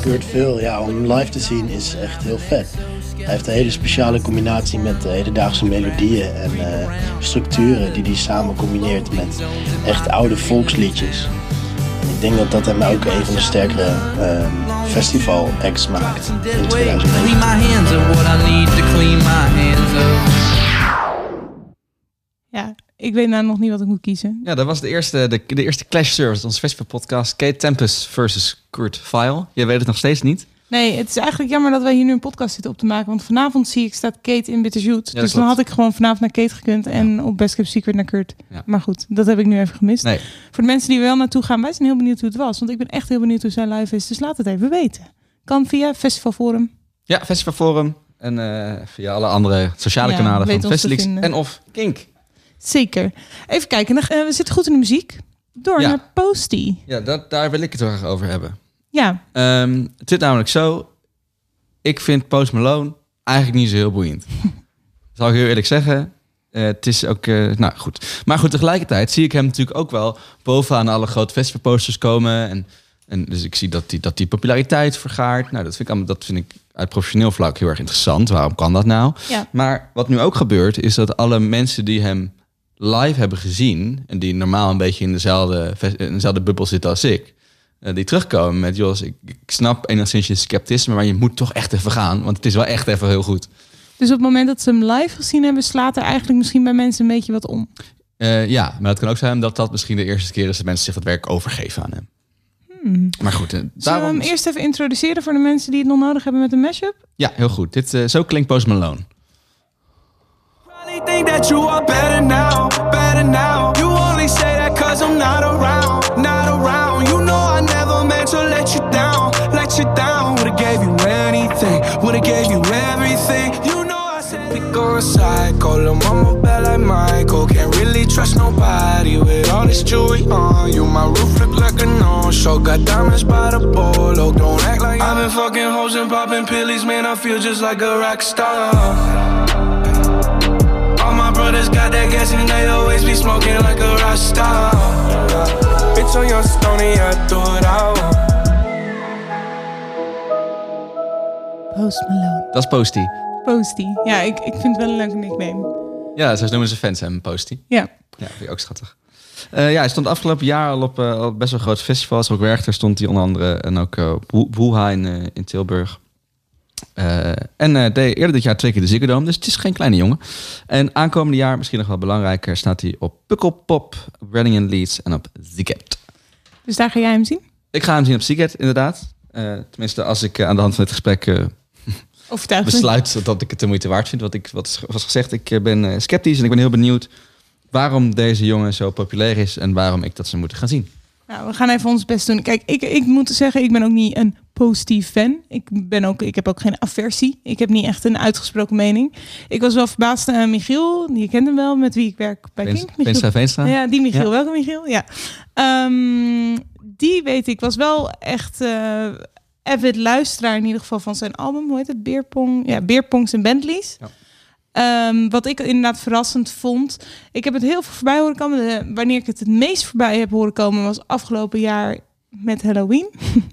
Kurt Phil, ja, om hem live te zien is echt heel vet. Hij heeft een hele speciale combinatie met hedendaagse melodieën en eh, structuren die hij samen combineert met echt oude volksliedjes. Ik denk dat dat hem ook een van de sterkere eh, festival acts maakt in dead weight. 2009. Clean my hands of what I need to clean my hands of. Ja, ik weet nou nog niet wat ik moet kiezen. Ja, dat was de eerste, de, de eerste Clash Service, onze festival podcast. Kate Tempest versus Kurt Vile. Jij weet het nog steeds niet. Nee, het is eigenlijk jammer dat wij hier nu een podcast zitten op te maken. Want vanavond zie ik staat Kate in Bitterzoet. dat dus dan had ik gewoon vanavond naar Kate gekund. En op Best Kept Secret naar Kurt. Ja. Maar goed, dat heb ik nu even gemist. Nee. Voor de mensen die wel naartoe gaan, wij zijn heel benieuwd hoe het was. Want ik ben echt heel benieuwd hoe zijn live is. Dus laat het even weten. Kan via Festival Forum. Ja, Festival Forum. En eh, via alle andere sociale Ja, kanalen van Festilix. En of Kink. Zeker. Even kijken. Eh, we zitten goed in de muziek. Door Ja. naar Posty. Ja, dat, daar wil ik het wel graag over hebben. Ja, Ehm, het zit namelijk zo. Ik vind Post Malone eigenlijk niet zo heel boeiend. Zal ik heel eerlijk zeggen. Eh, het is ook, eh, nou goed. Maar goed, tegelijkertijd zie ik hem natuurlijk ook wel bovenaan alle grote festivalposters komen. En, en dus ik zie dat die, dat die populariteit vergaart. Nou, dat vind, ik, dat vind ik uit professioneel vlak heel erg interessant. Waarom kan dat nou? Ja. Maar wat nu ook gebeurt, is dat alle mensen die hem live hebben gezien... en die normaal een beetje in dezelfde, in dezelfde bubbel zitten als ik... eh, die terugkomen met, Jos, ik, ik snap enigszins je sceptisme... maar je moet toch echt even gaan, want het is wel echt even heel goed. dus op het moment dat ze hem live gezien hebben, slaat er eigenlijk misschien bij mensen een beetje wat om. Eh, ja, maar het kan ook zijn dat dat misschien de eerste keer is... dat mensen zich dat werk overgeven aan hem. Maar goed, eh, Zullen we daarom... hem eerst even introduceren voor de mensen die het nog nodig hebben met een mashup? Ja, heel goed. Dit, zo klinkt Post Malone. Probably think that you are better now, better now. You only say that cause I'm not around, not around. You know I never meant to let you down, let you down. Would've gave you anything, would've gave you everything. You know I said we go psycho, lil' mama bad like Michael. Can't really trust nobody with all this jewelry on you. My roof look like a no-show, got diamonds by the bolo. Don't act like I've been fucking hoes and popping pillies, man. I feel just like a rock star. Brothers got that gas and they always be smoking like a rasta. Bitch on your stony, I do it out. Post Malone. Dat is Posty. Posty. Ja, ik, ik vind het wel een leuke nickname. Ja, zo noemen ze fans hem, Posty. Ja. Ja, vind ik ook schattig. Eh, ja, hij stond afgelopen jaar al op, eh, op best wel grote festivals. Ook Werchter stond hij onder andere. En ook eh, Woe- Woeha in, in Tilburg. Eh, en eh, deed eerder dit jaar twee keer de Ziggo Dome. Dus het is geen kleine jongen. En aankomende jaar, misschien nog wel belangrijker... staat hij op Pukkelpop, Reading in Leeds en op Ziget. Dus daar ga jij hem zien? Ik ga hem zien op Ziget, inderdaad. Eh, tenminste, als ik aan de hand van dit gesprek... besluit dat ik het de moeite waard vind. Wat ik wat was gezegd, ik ben sceptisch en ik ben heel benieuwd waarom deze jongen zo populair is en waarom ik dat ze moeten gaan zien. Nou, we gaan even ons best doen. Kijk, ik, ik moet zeggen, ik ben ook niet een positief fan. Ik, ben ook, ik heb ook geen aversie. Ik heb niet echt een uitgesproken mening. Ik was wel verbaasd aan Michiel. Je kent hem wel, met wie ik werk bij Veens- Kink. Veenstra, Veenstra? Ja, die Michiel. Ja. Welkom Michiel. Ja. Ehm, die weet ik, was wel echt eh avid luisteraar in ieder geval van zijn album. Hoe heet het? Beerpong. Ja, Beerpongs en Bentleys. Ehm, wat ik inderdaad verrassend vond. Ik heb het heel veel voorbij horen komen. De- wanneer ik het het meest voorbij heb horen komen was afgelopen jaar met Halloween.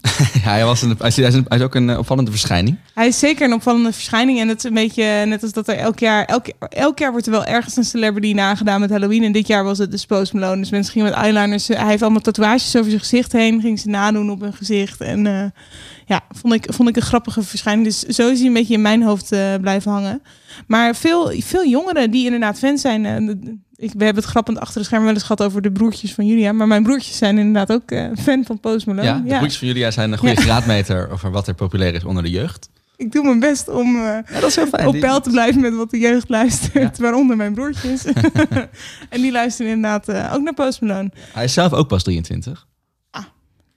Ja, hij, was een, hij, is, hij ook een eh, opvallende verschijning. Hij is zeker een opvallende verschijning. En het is een beetje net als dat er elk jaar... Elk, elk jaar wordt er wel ergens een celebrity nagedaan met Halloween. En dit jaar was het dus Post Malone. Dus mensen gingen met eyeliners... Hij heeft allemaal tatoeages over zijn gezicht heen. Ging ze nadoen op hun gezicht. En eh, ja, vond ik, vond ik een grappige verschijning. Dus zo is hij een beetje in mijn hoofd eh, blijven hangen. Maar veel, veel jongeren die inderdaad fans zijn... eh, ik, we hebben het grappend achter de schermen wel eens gehad over de broertjes van Julia. Maar mijn broertjes zijn inderdaad ook eh, fan van Post Malone. Ja, de broertjes van Julia zijn een goede Ja. graadmeter over wat er populair is onder de jeugd. Ik doe mijn best om dat is heel fijn. op peil te blijven met wat de jeugd luistert. Waaronder mijn broertjes. en die luisteren inderdaad ook naar Post Malone. Hij is zelf ook pas 23.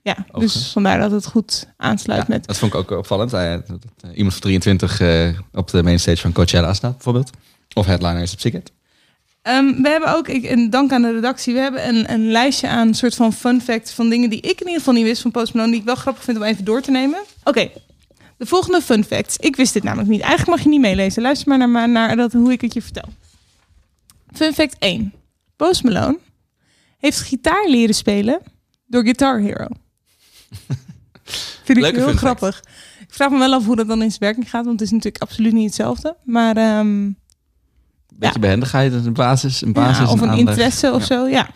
Ja, dus vandaar dat het goed aansluit met... Dat vond ik ook opvallend. Dat, eh, iemand van 23 eh, op de mainstage van Coachella staat, bijvoorbeeld. Of headliner is op Sicket. Ehm, we hebben ook, ik, en dank aan de redactie, we hebben een, een lijstje aan soort van fun facts van dingen die ik in ieder geval niet wist van Post Malone, die ik wel grappig vind om even door te nemen. Oké, de volgende fun facts. Ik wist dit namelijk niet. Eigenlijk mag je niet meelezen. Luister maar naar, naar dat, hoe ik het je vertel. Fun fact 1. Post Malone heeft gitaar leren spelen door Guitar Hero. Vind ik Leuke heel fact. grappig. Ik vraag me wel af hoe dat dan in zijn werking gaat, want het is natuurlijk absoluut niet hetzelfde. Maar ehm, Beetje behendigheid, een basis, een basis. ja, of een interesse of Ja. zo, ja.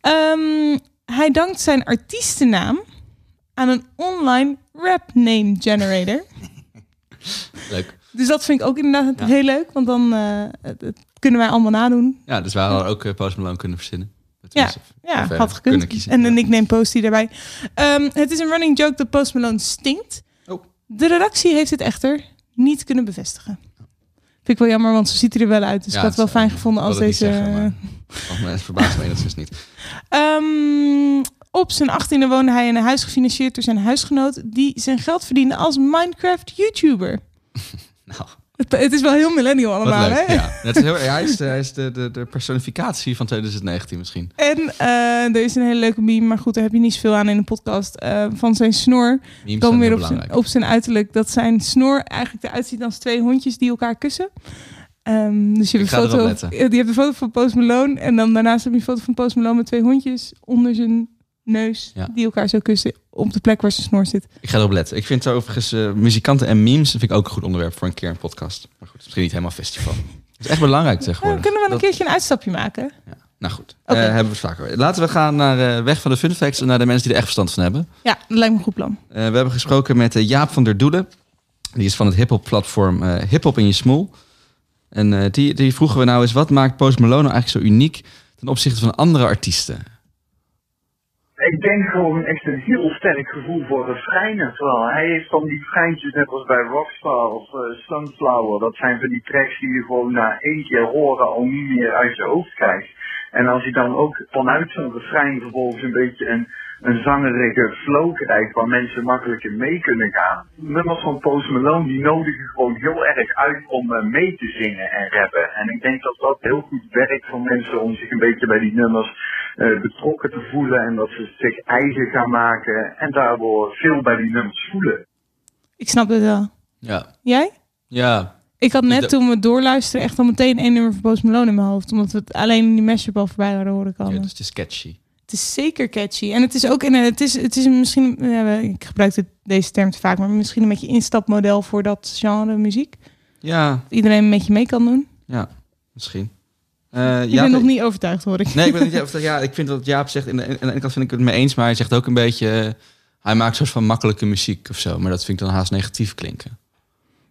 Ehm, hij dankt zijn artiestennaam aan een online rap name generator. Leuk. Dus dat vind ik ook inderdaad heel leuk, want dan eh, kunnen wij allemaal nadoen. Ja, dus we hadden ook eh, Post Malone kunnen verzinnen. Ja, ja eh, had gekund. kiezen. En een nickname Posty daarbij. Ehm, het is een running joke dat Post Malone stinkt. Oh. De redactie heeft het echter niet kunnen bevestigen. Vind ik wel jammer, want zo ziet hij er wel uit. Dus Ja, ik had het wel fijn gevonden als deze... zeggen, maar- Oh, maar het verbaast me enigszins niet. Ehm, op zijn achttiende woonde hij in een huis gefinancierd door zijn huisgenoot... die zijn geld verdiende als Minecraft-YouTuber. Nou. Het, het is wel heel millennial allemaal, leuk, hè? ja. Het is heel, hij is, de, hij is de, de, de personificatie van 2019 misschien. En eh, er is een hele leuke meme, maar goed, daar heb je niet zoveel aan in de podcast. eh, van zijn snor. Memes weer op zijn, op zijn uiterlijk. Dat zijn snor eigenlijk eruit ziet als twee hondjes die elkaar kussen. Ehm, dus je hebt, een foto, je hebt een foto van Post Malone. En dan daarnaast heb je een foto van Post Malone met twee hondjes onder zijn neus. Ja. Die elkaar zo kussen op de plek waar zijn snor zit. Ik ga erop letten. Ik vind overigens eh, muzikanten en memes vind ik ook een goed onderwerp voor een keer een podcast. Maar goed, misschien niet helemaal festival. Het is echt belangrijk Ja, tegenwoordig. dan kunnen we een keertje een uitstapje maken. Nou goed. Eh, hebben we het vaker. Laten we gaan naar eh, weg van de fun facts en naar de mensen die er echt verstand van hebben. Ja, dat lijkt me een goed plan. We hebben gesproken met Jaap van der Doelen. Die is van het hip-hop platform eh Hip Hop in je Smoel. En die, die vroegen we nou eens, wat maakt Post Malone nou eigenlijk zo uniek ten opzichte van andere artiesten? Ik denk gewoon echt een heel sterk gevoel voor refreinen. Terwijl hij heeft dan die refreintjes net als bij Rockstar of eh, Sunflower. Dat zijn van die tracks die je gewoon na één keer horen al niet meer uit je hoofd krijgt. En als hij dan ook vanuit zo'n refrein vervolgens een beetje een, een zangerige flow krijgt waar mensen makkelijker mee kunnen gaan. Nummers van Post Malone die nodigen gewoon heel erg uit om eh, mee te zingen en rappen. En ik denk dat dat heel goed werkt voor mensen om zich een beetje bij die nummers eh, betrokken te voelen en dat ze zich eigen gaan maken en daardoor veel bij die nummers voelen. Ik snap het wel. Ja. Jij? Ja. Ik had net toen we doorluisteren echt al meteen één nummer van Post Malone in mijn hoofd. Omdat we het alleen in die mashup al voorbij hadden horen komen. Ja, dus het is catchy. Het is zeker catchy. En het is ook in een, het is, het is misschien, ik gebruik dit, deze term te vaak, maar misschien een beetje instapmodel voor dat genre muziek. Ja, Dat iedereen een beetje mee kan doen. ja, misschien. Eh, Ik Jaap- ben nog niet overtuigd, hoor ik. Nee, ik ben niet, dat- ja, ik vind wat Jaap zegt. En aan de ene kant vind ik het mee eens, maar hij zegt ook een beetje. eh, hij maakt een soort van makkelijke muziek of zo. Maar dat vind ik dan haast negatief klinken.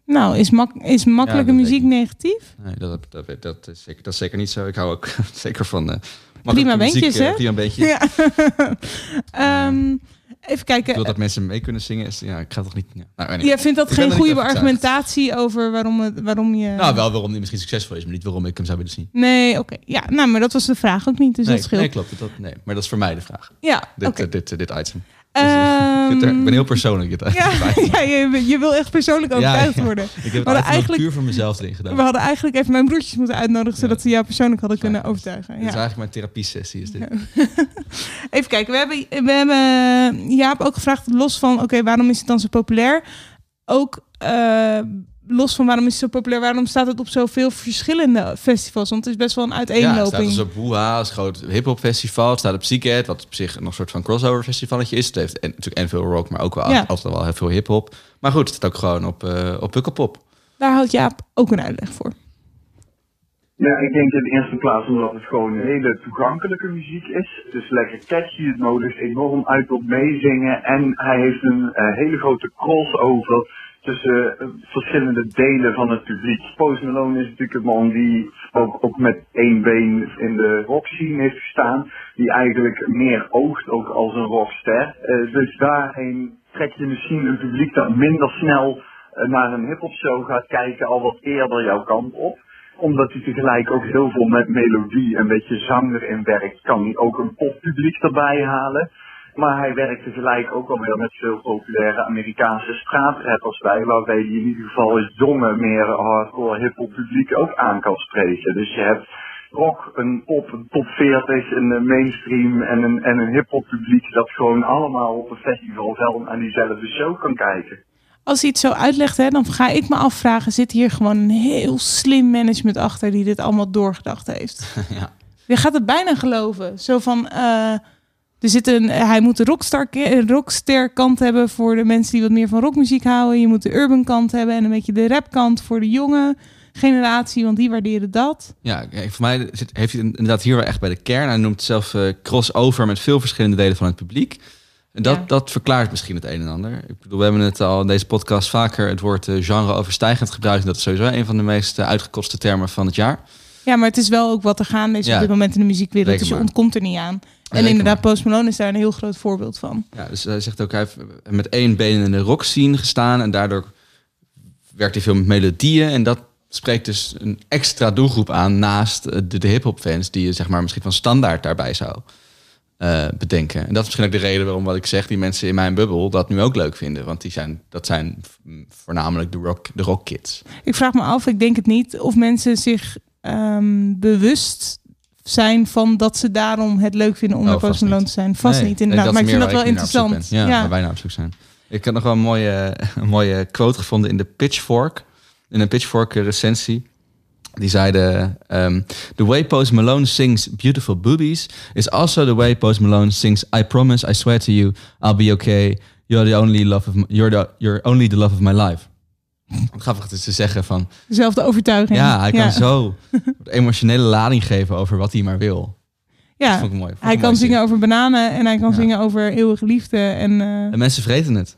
Nou, is, mak is makkelijke dat muziek negatief? Nee, dat, dat, dat, dat, is zeker, dat is zeker niet zo. Ik hou ook zeker van. Eh Prima beentjes, eh, hè? Prima. Ja. Ehm, even kijken. Ik wil dat mensen mee kunnen zingen. Ja, ik ga toch niet... Ja. Nou, anyway. Jij vindt dat Ik geen goede argumentatie over waarom, het, waarom je... Nou, wel waarom die misschien succesvol is, maar niet waarom ik hem zou willen zien. Nee, oké. Ja, nou, maar dat was de vraag ook niet, dus nee, dat scheelt. nee, klopt. Dat, nee, maar dat is voor mij de vraag. Ja, Dit, eh, dit, eh, dit item. Ehm, Ik ben- ik ben heel persoonlijk. Dit Ja, ja je, je wil echt persoonlijk overtuigd ja. worden. Ik heb het eigenlijk- puur voor mezelf erin gedaan. We hadden eigenlijk even mijn broertjes moeten uitnodigen, zodat ze jou persoonlijk hadden kunnen overtuigen. Dit is Ja. eigenlijk mijn therapiesessie. Is dit. Even kijken, we hebben, we hebben Jaap ook gevraagd, los van, oké, waarom is het dan zo populair? Ook eh, los van waarom is het zo populair, waarom staat het op zoveel verschillende festivals? Want het is best wel een Ja, het uiteenloping. staat dus op Boeha, als groot hip-hop festival. Het staat op Seagate, wat op zich nog een soort van crossover festivalletje is. Het heeft en, natuurlijk en veel rock, maar ook wel Ja. altijd wel heel veel hip-hop. Maar goed, het staat ook gewoon op, eh op Pukkelpop. Daar houdt Jaap ook een uitleg voor. Ja, ik denk in de eerste plaats omdat het gewoon hele toegankelijke muziek is. Dus lekker catchy, het nodigt enorm uit op meezingen. En hij heeft een eh, hele grote crossover tussen eh, verschillende delen van het publiek. Post Malone is natuurlijk een man die ook, met één been in de rock scene heeft gestaan. Die eigenlijk meer oogt ook als een rockster. Eh, dus daarheen trek je misschien een publiek dat minder snel eh, naar een hip-hop show gaat kijken, al wat eerder jouw kant op omdat hij tegelijk ook heel veel met melodie en een beetje zang erin werkt, kan hij ook een poppubliek erbij halen. Maar hij werkt tegelijk ook alweer met veel populaire Amerikaanse straatrappers bij, waarbij hij in ieder geval het jonge, meer hardcore hip-hop publiek ook aan kan spreken. Dus je hebt rock, een pop, een top 40, een eh, mainstream en een, en een hip-hop publiek dat gewoon allemaal op een festivalveld aan diezelfde show kan kijken. Als hij het zo uitlegt, hè, dan ga ik me afvragen: zit hier gewoon een heel slim management achter die dit allemaal doorgedacht heeft? ja. Je gaat het bijna geloven. Zo van: eh, er zit een, hij moet de rockstar, rockster kant hebben voor de mensen die wat meer van rockmuziek houden. Je moet de urban kant hebben en een beetje de rap kant voor de jonge generatie, want die waarderen dat. Ja, voor mij zit, heeft hij inderdaad hier wel echt bij de kern. Hij noemt het zelf eh, crossover met veel verschillende delen van het publiek. En dat, Ja. dat verklaart misschien het een en ander. Ik bedoel, we hebben het al in deze podcast vaker het woord eh, genre overstijgend gebruikt. En Dat is sowieso een van de meest eh, uitgekoste termen van het jaar. Ja, maar het is wel ook wat er gaande is Ja. op dit moment in de muziekwereld. Dus je maar. ontkomt er niet aan. En inderdaad, Post Malone is daar een heel groot voorbeeld van. Ja, dus hij zegt ook, hij heeft met één been in de rock scene gestaan. En daardoor werkt hij veel met melodieën. En dat spreekt dus een extra doelgroep aan naast eh, de, de hip-hop fans. Die je zeg maar misschien van standaard daarbij zou eh, bedenken. En dat is misschien ook de reden waarom wat ik zeg, die mensen in mijn bubbel dat nu ook leuk vinden. Want die zijn, dat zijn voornamelijk de rock, de rock kids. Ik vraag me af, ik denk het niet, of mensen zich ehm, bewust zijn van dat ze daarom het leuk vinden om Oh, naar Post te zijn. Vast Nee, niet, nee, inderdaad. Maar ik vind dat wel interessant. Ja, naar op zoek zijn. Ik heb nog wel een mooie, een mooie quote gevonden in de Pitchfork. In een Pitchfork recensie. Die zeiden... um, the way Post Malone sings Beautiful Boobies... is also the way Post Malone sings I promise, I swear to you... I'll be okay. You're the only love of my, you're the, you're only the love of my life. Grappig is te zeggen van... Dezelfde overtuiging. Ja, hij kan zo emotionele lading geven over wat hij maar wil. Ja, Dat vond ik mooi. Vond hij kan mooi zingen over bananen en hij kan zingen over eeuwige liefde. En, eh, En mensen vreten het.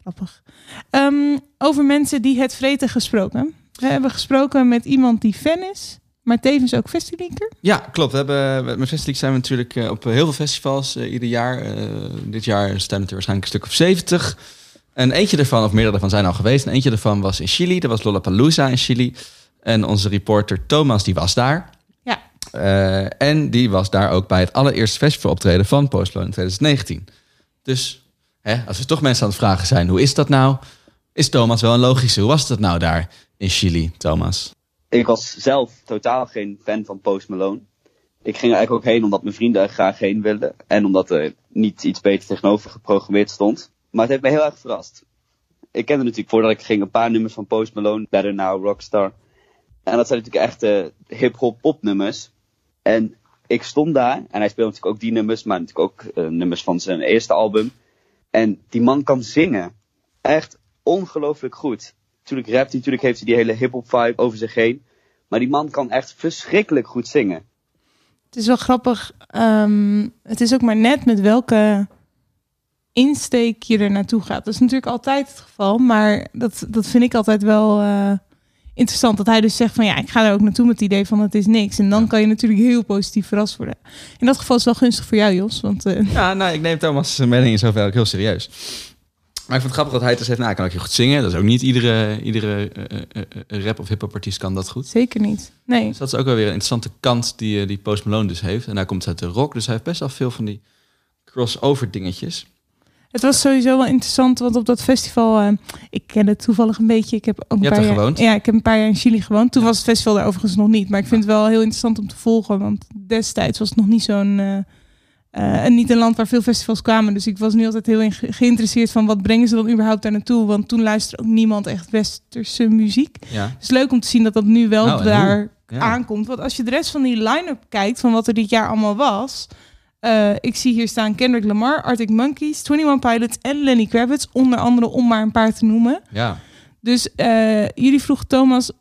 Grappig. Ehm, over mensen die het vreten gesproken. We hebben gesproken met iemand die fan is, maar tevens ook festivalieker. Ja, klopt. We hebben, met Festileaks zijn we natuurlijk eh, op heel veel festivals eh, ieder jaar. Eh, dit jaar staan het er waarschijnlijk een stuk of 70. En eentje ervan, of meerdere daarvan, zijn al geweest. En eentje ervan was in Chili. Dat was Lollapalooza in Chili. En onze reporter Thomas, die was daar. Ja. Eh, en die was daar ook bij het allereerste festivaloptreden van Post Malone in 2019. Dus hè, als we toch mensen aan het vragen zijn, hoe is dat nou? Is Thomas wel een logische? Hoe was dat nou daar in Chili, Thomas? Ik was zelf totaal geen fan van Post Malone. Ik ging er eigenlijk ook heen omdat mijn vrienden er graag heen wilden. En omdat er niet iets beter tegenover geprogrammeerd stond. Maar het heeft me heel erg verrast. Ik kende natuurlijk voordat ik ging een paar nummers van Post Malone. Better Now, Rockstar. En dat zijn natuurlijk echt eh, hip-hop popnummers. En ik stond daar. En hij speelde natuurlijk ook die nummers. Maar natuurlijk ook eh, nummers van zijn eerste album. En die man kan zingen. Echt ongelooflijk goed. Natuurlijk rapt hij, natuurlijk heeft hij die hele hip-hop vibe over zich heen. Maar die man kan echt verschrikkelijk goed zingen. Het is wel grappig. ehm, het is ook maar net met welke insteek je er naartoe gaat. Dat is natuurlijk altijd het geval, maar dat, dat vind ik altijd wel eh, interessant dat hij dus zegt van ja, ik ga er ook naartoe met het idee van het is niks. En dan kan je natuurlijk heel positief verrast worden. In dat geval is het wel gunstig voor jou, Jos. Want eh, Ja, nou, ik neem Thomas' mening in zover ook heel serieus. Maar ik vond het grappig dat hij dus zegt, nou, ik kan ook heel goed zingen. Dat is ook niet iedere, iedere eh, rap- of hip-hop artiest kan dat goed. zeker niet. Nee. Dus dat is ook wel weer een interessante kant die, die Post Malone dus heeft. En hij komt uit de rock, dus hij heeft best wel veel van die crossover dingetjes. Het was sowieso wel interessant, want op dat festival, eh, ik ken het toevallig een beetje. Ik heb ook een paar jaar? Ja, ik heb een paar jaar in Chili gewoond. Toen was het festival daar overigens nog niet, maar ik vind het wel heel interessant om te volgen, want destijds was het nog niet zo'n, eh, eh, en niet een land waar veel festivals kwamen. Dus ik was nu altijd heel ge- geïnteresseerd van wat brengen ze dan überhaupt daar naartoe, want toen luisterde ook niemand echt westerse muziek. Ja. Het is leuk om te zien dat dat nu wel Nou, en daar? Ja. aankomt. Want als je de rest van die line-up kijkt van wat er dit jaar allemaal was. Eh, ik zie hier staan Kendrick Lamar, Arctic Monkeys, 21 Pilots en Lenny Kravitz. Onder andere om maar een paar te noemen. Ja. Dus eh, jullie vroegen Thomas,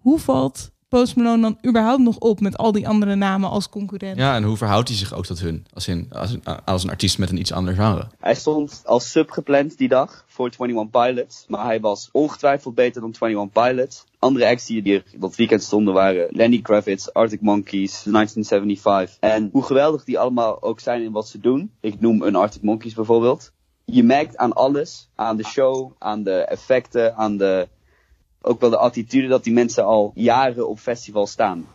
hoe valt Post Malone dan überhaupt nog op met al die andere namen als concurrent? Ja, en hoe verhoudt hij zich ook tot hun? Als, in, als, een, als een artiest met een iets ander genre. Hij stond als sub gepland die dag voor 21 Pilots. Maar hij was ongetwijfeld beter dan 21 Pilots. Andere acts die hier dat weekend stonden waren Lenny Kravitz, Arctic Monkeys, 1975. En hoe geweldig die allemaal ook zijn in wat ze doen. Ik noem een Arctic Monkeys bijvoorbeeld. Je merkt aan alles, aan de show, aan de effecten, aan de, ook wel de attitude dat die mensen al jaren op festival staan.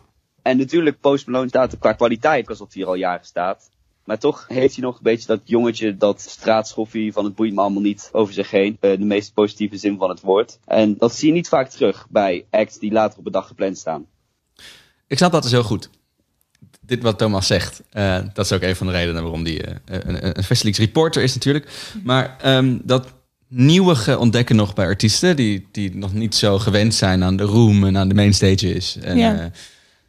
En natuurlijk, Post Malone staat er qua kwaliteit alsof hij er al jaren staat. Maar toch heeft hij nog een beetje dat jongetje, dat straatschoffie van het boeit me allemaal niet over zich heen. Eh, de meest positieve zin van het woord. En dat zie je niet vaak terug bij acts die later op een dag gepland staan. Ik snap dat dus heel goed. Dit wat Thomas zegt, eh, dat is ook een van de redenen waarom die eh, een, een reporter is natuurlijk. Maar ehm, dat nieuwige ontdekken nog bij artiesten die, die nog niet zo gewend zijn aan de room en aan de mainstages. En, Ja. eh,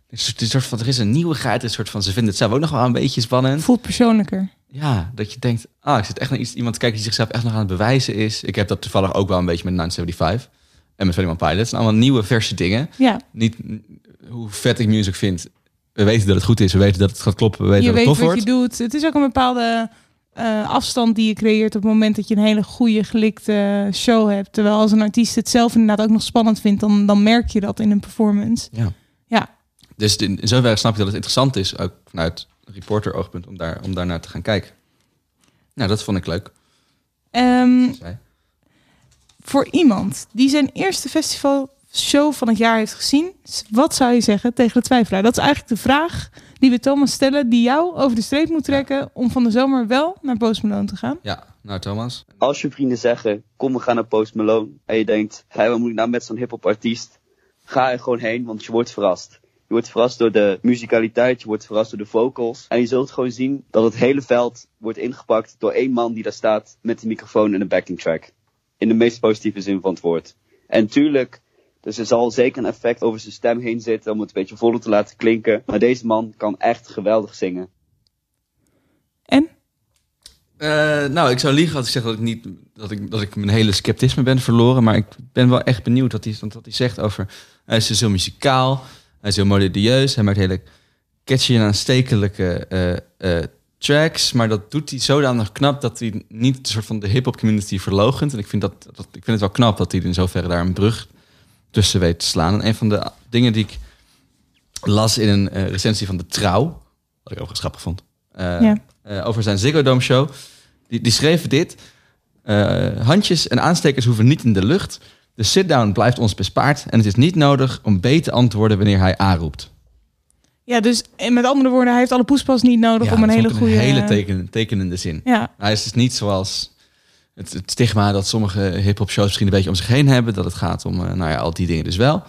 het is een soort van, er is een nieuwigheid, een soort van, ze vinden het zelf ook nog wel een beetje spannend. Voelt persoonlijker. Ja, dat je denkt, ah, ik zit echt naar iets, iemand te kijken die zichzelf echt nog aan het bewijzen is. Ik heb dat toevallig ook wel een beetje met 975 en met 21 Pilots. Het zijn allemaal nieuwe, verse dingen. Ja. Niet hoe vet ik music vind. We weten dat het goed is, we weten dat het gaat kloppen, we weten je dat het weet tof wat wordt. je doet. Het is ook een bepaalde eh, afstand die je creëert op het moment dat je een hele goede gelikte show hebt. Terwijl als een artiest het zelf inderdaad ook nog spannend vindt, dan, dan merk je dat in een performance. Ja. Ja. Dus in, zoverre snap je dat het interessant is, ook vanuit reporter oogpunt, om daar, om daar naar te gaan kijken. Nou, dat vond ik leuk. Zij. voor iemand die zijn eerste festivalshow van het jaar heeft gezien, wat zou je zeggen tegen de twijfelaar? Dat is eigenlijk de vraag die we Thomas stellen, die jou over de streep moet trekken om van de zomer wel naar Post Malone te gaan. Ja, nou Thomas. Als je vrienden zeggen, kom we gaan naar Post Malone. En je denkt, hé, wat moet ik nou met zo'n hip-hop artiest? Ga er gewoon heen, want je wordt verrast. Je wordt verrast door de muzikaliteit, je wordt verrast door de vocals. En je zult gewoon zien dat het hele veld wordt ingepakt door één man die daar staat met een microfoon en een backing track. In de meest positieve zin van het woord. En tuurlijk, dus er zal zeker een effect over zijn stem heen zitten om het een beetje voller te laten klinken. Maar deze man kan echt geweldig zingen. Eh, nou, ik zou liegen als ik zeg dat ik niet dat ik, dat ik mijn hele sceptisme ben verloren. Maar ik ben wel echt benieuwd wat hij, wat hij zegt over. Hij is dus heel muzikaal, hij is heel melodieus, hij maakt hele catchy en aanstekelijke eh, eh, tracks. Maar dat doet hij zodanig knap dat hij niet een soort van de hip-hop community verlogent. En ik vind, dat, dat, ik vind het wel knap dat hij in zoverre daar een brug tussen weet te slaan. En een van de dingen die ik las in een eh, recensie van de Trouw, wat ik overigens grappig vond, eh, Ja. eh, over zijn Ziggo Dome show. Die, die schreven dit. handjes en aanstekers hoeven niet in de lucht. De sit-down blijft ons bespaard. En het is niet nodig om B te antwoorden wanneer hij A roept. Ja, dus met andere woorden, hij heeft alle poespas niet nodig Ja, om een hele goede... hele teken, tekenende zin. Ja. Hij is dus niet zoals het, het stigma dat sommige hip-hop shows misschien een beetje om zich heen hebben. Dat het gaat om, eh, nou ja, al die dingen dus wel.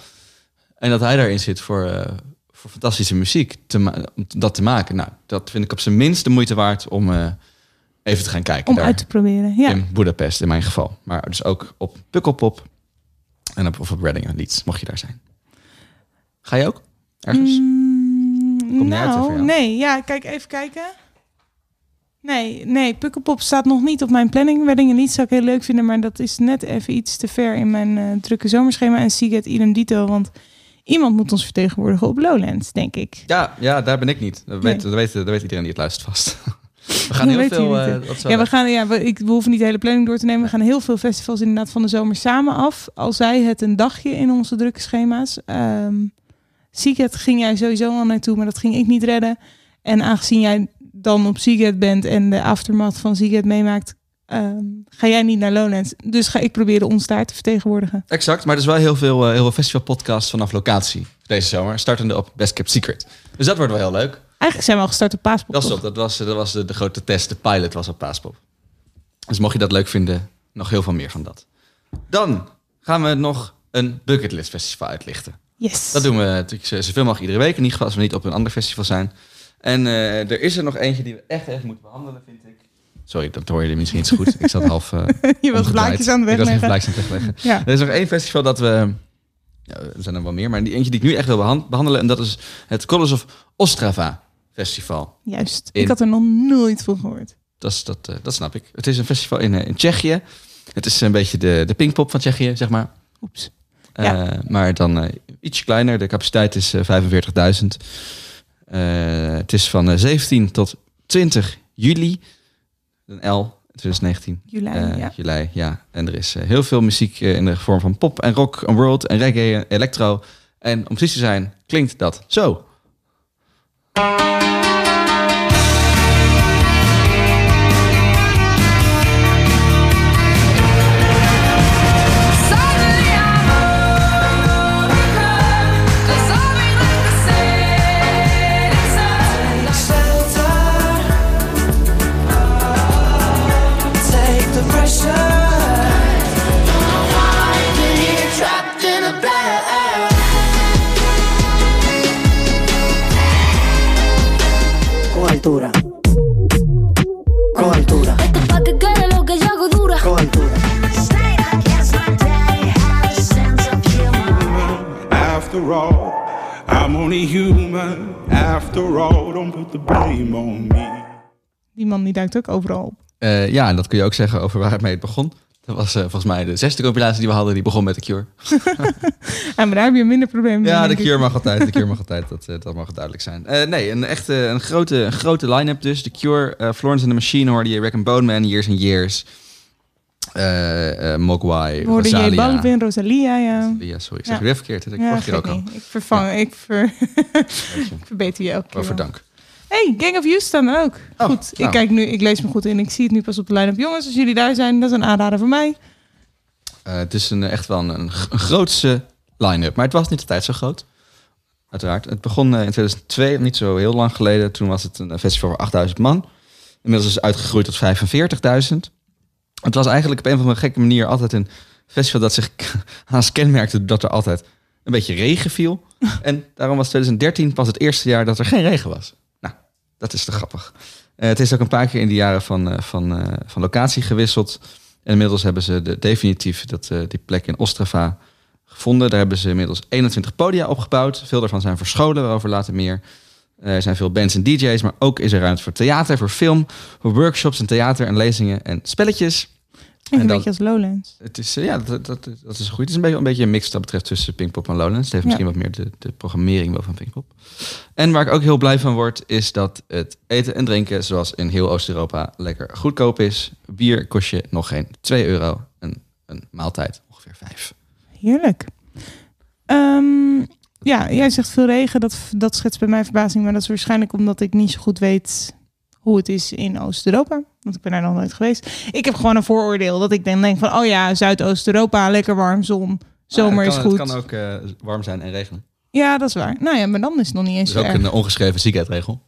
En dat hij daarin zit voor, eh, voor fantastische muziek. Te om dat te maken. Nou, dat vind ik op zijn minst de moeite waard om eh, even te gaan kijken. Om daar. uit te proberen, ja. In Budapest in mijn geval. Maar dus ook op Pukkelpop. En op, of op Reading en Leeds, mocht je daar zijn. Ga je ook? Ergens? Komt uit, voor nou, jou? nee. Ja, kijk, even kijken. Nee, nee, Pukkelpop staat nog niet op mijn planning. Weddingen niet zou ik heel leuk vinden, maar dat is net even iets te ver in mijn eh, drukke zomerschema. En Siget idem dito, want iemand moet ons vertegenwoordigen op Lowlands, denk ik. Ja, ja, daar ben ik niet. Dat Nee. weet, dat, weet, dat weet iedereen die het luistert vast. We gaan heel veel... eh, ja, we gaan, ja, we, ik, we hoeven niet de hele planning door te nemen. We gaan heel veel festivals inderdaad van de zomer samen af. Al zij het een dagje in onze drukke schema's. Seagate ging jij sowieso al naartoe, maar dat ging ik niet redden. En aangezien jij dan op Seagate bent en de aftermath van Seagate meemaakt... ehm, ga jij niet naar Lowlands. Dus ga ik proberen ons daar te vertegenwoordigen. Exact, maar er is wel heel veel, eh, heel veel festivalpodcasts vanaf locatie deze zomer. Startende op Best Kept Secret. Dus dat wordt wel heel leuk. Eigenlijk zijn we al gestart op Paaspop. Dat, is dat was, dat was de, de grote test, de pilot was op Paaspop. Dus mocht je dat leuk vinden, nog heel veel meer van dat. Dan gaan we nog een bucketlist festival uitlichten. Yes. Dat doen we natuurlijk zoveel mogelijk iedere week. In ieder geval als we niet op een ander festival zijn. En eh, er is er nog eentje die we echt even moeten behandelen, vind ik. Sorry, dat hoor je misschien niet zo goed. Ik zat half. eh, Je was omgedraaid. blaadjes aan het Ik was wegleggen. blaadjes aan het wegleggen. Ja. Er is nog één festival dat we. Ja, er zijn er wel meer, maar die eentje die ik nu echt wil behan- behandelen. En dat is het Colors of Ostrava Festival. Juist. In- Ik had er nog nooit van gehoord. Dat, is, dat, eh, dat snap ik. Het is een festival in, eh, in Tsjechië. Het is een beetje de, de Pinkpop van Tsjechië, zeg maar. Oeps. Eh, Ja. Maar dan eh, iets kleiner. De capaciteit is eh, 45.000. Eh, het is van eh, 17 tot 20 juli. Een L, 2019. Juli, Eh, ja. Juli, ja. En er is eh, heel veel muziek eh, in de vorm van pop en rock en world en reggae en electro. En om precies te zijn, klinkt dat zo. The blame on me. Die man die duikt ook overal op. Eh, ja, en dat kun je ook zeggen over waarmee het begon. Dat was eh, volgens mij de zesde compilatie die we hadden. Die begon met The Cure. Ja, maar daar heb je minder problemen mee. Ja, de. Cure mag altijd. De Cure mag altijd. Dat, eh, dat mag duidelijk zijn. Eh, nee, een echt eh, een grote, een grote line-up dus. The Cure, eh, Florence and the Machine hoorde je. Rack and Bone Man, Years and Years. eh eh, Mogwai, J Rosalia. Balvin, Rosalia, ja. Ja, sorry. Ik zeg het weer verkeerd. Dat ik Ja, vorige keer ook al. Ik vervang, ik, ver, ik verbeter je keer. Waarvoor wel. dank. Hey, Gang of Youth staan er ook. goed, ik nou. kijk nu, ik lees me goed in. Ik zie het nu pas op de line-up. Jongens, als jullie daar zijn, dat is een aanrader voor mij. Eh, het is een, echt wel een, grootse line-up. Maar het was niet altijd zo groot. Uiteraard. Het begon eh, in 2002, niet zo heel lang geleden. Toen was het een festival voor 8000 man. Inmiddels is het uitgegroeid tot 45.000. Het was eigenlijk op een of andere gekke manier altijd een festival dat zich haast kenmerkte dat er altijd een beetje regen viel. en daarom was 2013 pas het eerste jaar dat er geen regen was. Dat is te grappig. Eh, het is ook een paar keer in de jaren van, eh, van, eh, van locatie gewisseld. En inmiddels hebben ze de, definitief dat, die plek in Ostrava gevonden. Daar hebben ze inmiddels 21 podia opgebouwd. Veel daarvan zijn verscholen, waarover later meer. Er zijn veel bands en DJ's, maar ook is er ruimte voor theater, voor film, voor workshops en theater en lezingen en spelletjes. Een beetje als Lowlands. het is, eh, ja, dat, dat, dat is goed. Het is een beetje, een beetje een mix dat betreft tussen Pinkpop en Lowlands. Het heeft misschien Ja. wat meer de, de programmering wel van Pinkpop. En waar ik ook heel blij van word, is dat het eten en drinken, zoals in heel Oost-Europa, lekker goedkoop is. Bier kost je nog geen 2 euro. Een, een maaltijd ongeveer 5. Heerlijk. Ehm, ja, jij zegt veel regen. Dat, dat schetst bij mij verbazing. Maar dat is waarschijnlijk omdat ik niet zo goed weet hoe het is in Oost-Europa. Want ik ben daar nog nooit geweest. Ik heb gewoon een vooroordeel. Dat ik denk van, oh ja, Zuidoost-Europa, lekker warm, zon. Zomer het is goed. Het kan ook eh, warm zijn en regenen. Ja, dat is waar. Nou ja, maar dan is het nog niet eens Dat is zo ook erg. een ongeschreven ziekenhuisregel.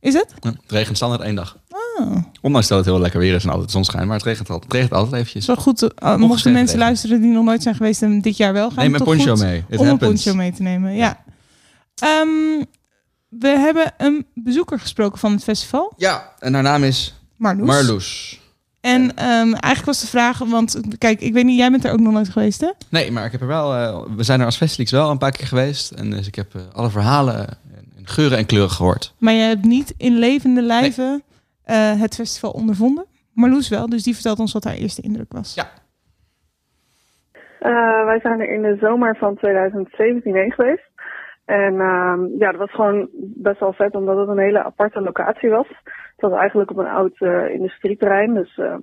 Is het? Ja, het regent standaard één dag. Oh. Ondanks dat het heel lekker weer is en altijd zonschijn, maar het regent altijd, het regent altijd eventjes. Wel goed. eh, mochten mensen luisteren die nog nooit zijn geweest en dit jaar wel gaan. Neem een poncho goed mee. It om happens. een poncho mee te nemen. Ja. Ehm, we hebben een bezoeker gesproken van het festival. Ja, en haar naam is Marloes. Marloes. En ehm, eigenlijk was de vraag, want kijk, ik weet niet, jij bent er ook nog nooit geweest, hè? Nee, maar ik heb er wel. eh, we zijn er als Festelix wel een paar keer geweest. En dus ik heb eh, alle verhalen in, in geuren en kleuren gehoord. Maar je hebt niet in levende lijven eh, het festival ondervonden. Marloes wel, dus die vertelt ons wat haar eerste indruk was. Ja. Eh, wij zijn er in de zomer van 2017 heen geweest. En ehm, ja, dat was gewoon best wel vet, omdat het een hele aparte locatie was. Het was eigenlijk op een oud eh, industrieterrein. Dus ehm,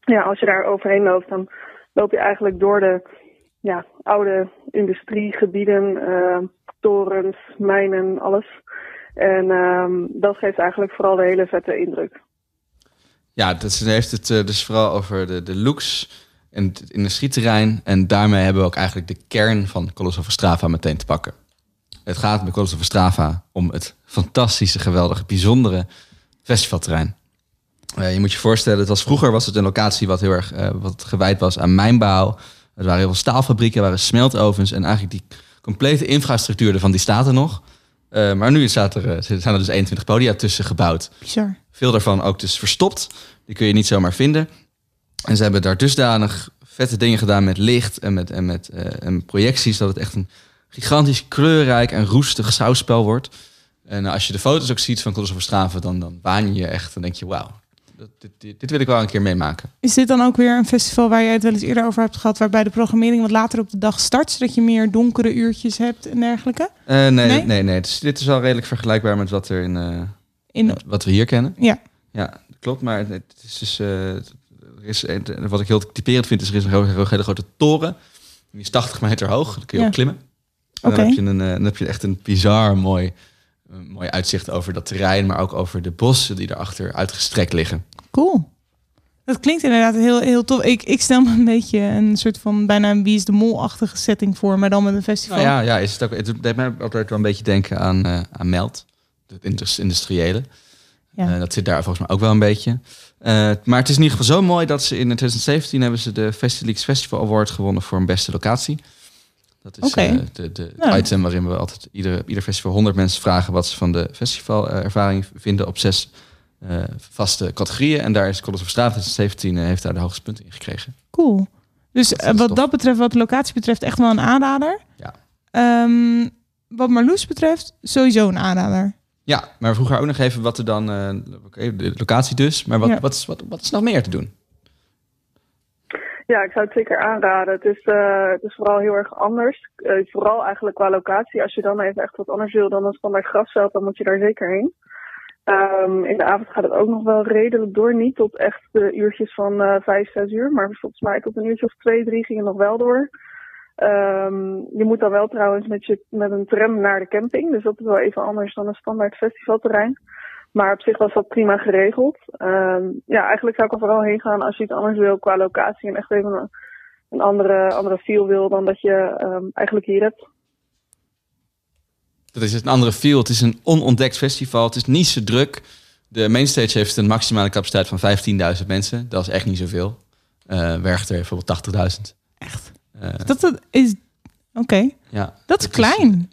ja, als je daar overheen loopt, dan loop je eigenlijk door de ja, oude industriegebieden, eh, torens, mijnen, alles. En ehm, dat geeft eigenlijk vooral de hele vette indruk. Ja, is, heeft het eh, dus vooral over de, de looks en het industrieterrein. En daarmee hebben we ook eigenlijk de kern van Colossal Strava meteen te pakken. Het gaat bij Colossal Strava om het fantastische, geweldige, bijzondere festivalterrein. Eh, je moet je voorstellen, het was, vroeger was het een locatie wat heel erg eh, wat gewijd was aan mijnbouw. Er waren heel veel staalfabrieken, er waren smeltovens en eigenlijk die complete infrastructuur van die staat er nog. Eh, maar nu staat er, zijn er dus 21 podia tussen gebouwd. Bizar. Veel daarvan ook dus verstopt. Die kun je niet zomaar vinden. En ze hebben daar dusdanig vette dingen gedaan met licht en met, en met en projecties... dat het echt een gigantisch kleurrijk en roestig schouwspel wordt. En als je de foto's ook ziet van Colossal Verstraven... dan, dan baan je je echt. Dan denk je, wauw, dit, dit, dit wil ik wel een keer meemaken. Is dit dan ook weer een festival waar jij het wel eens eerder over hebt gehad, waarbij de programmering wat later op de dag start, zodat je meer donkere uurtjes hebt en dergelijke? Eh, nee, Nee? nee, is- dit is wel redelijk vergelijkbaar met wat, er in, eh, In- wat we hier kennen. Ja. Ja, klopt. Maar het is dus... eh, er is, wat ik heel typerend vind, is er is een hele grote toren. Die is 80 meter hoog. Daar kun je Ja. op klimmen. En Oké. dan, heb je een, eh, dan heb je echt een bizar mooi, eh, mooi uitzicht over dat terrein, maar ook over de bossen die erachter uitgestrekt liggen. Cool. Dat klinkt inderdaad heel, heel tof. Ik, ik stel me een beetje een soort van bijna een Wie is de Mol-achtige setting voor, maar dan met een festival. Nou ja, ja is het, ook, het deed mij altijd wel een beetje denken aan, eh, aan Meld, het indus- industriële. Ja. Eh, dat zit daar volgens mij ook wel een beetje. Eh, maar het is in ieder geval zo mooi dat ze in 2017 hebben ze de Festileaks Festival Award gewonnen voor een beste locatie. Dat is Oké. eh, de, de item waarin we altijd iedere, ieder festival 100 mensen vragen wat ze van de festivalervaring vinden op zes eh, vaste categorieën. En daar is College of Straat 2017 eh, heeft daar de hoogste punten in gekregen. Cool. Dus eh, wat dat betreft, wat de locatie betreft, echt wel een aanrader. Ja. Ehm, wat Marloes betreft, sowieso een aanrader. Ja, maar vroeger ook nog even wat er dan, eh, de locatie dus, maar wat, Ja. wat, wat, wat is nog meer te doen? Ja, ik zou het zeker aanraden. Het is, eh, het is vooral heel erg anders. Eh, vooral eigenlijk qua locatie. Als je dan even echt wat anders wil dan een standaard grasveld, dan moet je daar zeker heen. Ehm, in de avond gaat het ook nog wel redelijk door. Niet tot echt de uurtjes van eh vijf, zes uur. Maar volgens mij tot een uurtje of twee, drie ging het nog wel door. Ehm, je moet dan wel trouwens met, je, met een tram naar de camping. Dus dat is wel even anders dan een standaard festivalterrein. Maar op zich was dat prima geregeld. Ehm, ja, eigenlijk zou ik er vooral heen gaan als je iets anders wil qua locatie. En echt even een, een andere, andere feel wil dan dat je ehm, eigenlijk hier hebt. Dat is een andere feel. Het is een onontdekt festival. Het is niet zo druk. De mainstage heeft een maximale capaciteit van 15.000 mensen. Dat is echt niet zoveel. Eh Werchter heeft bijvoorbeeld 80.000. Echt? Eh, Dat, dat is... Oké. ja, Dat is klein.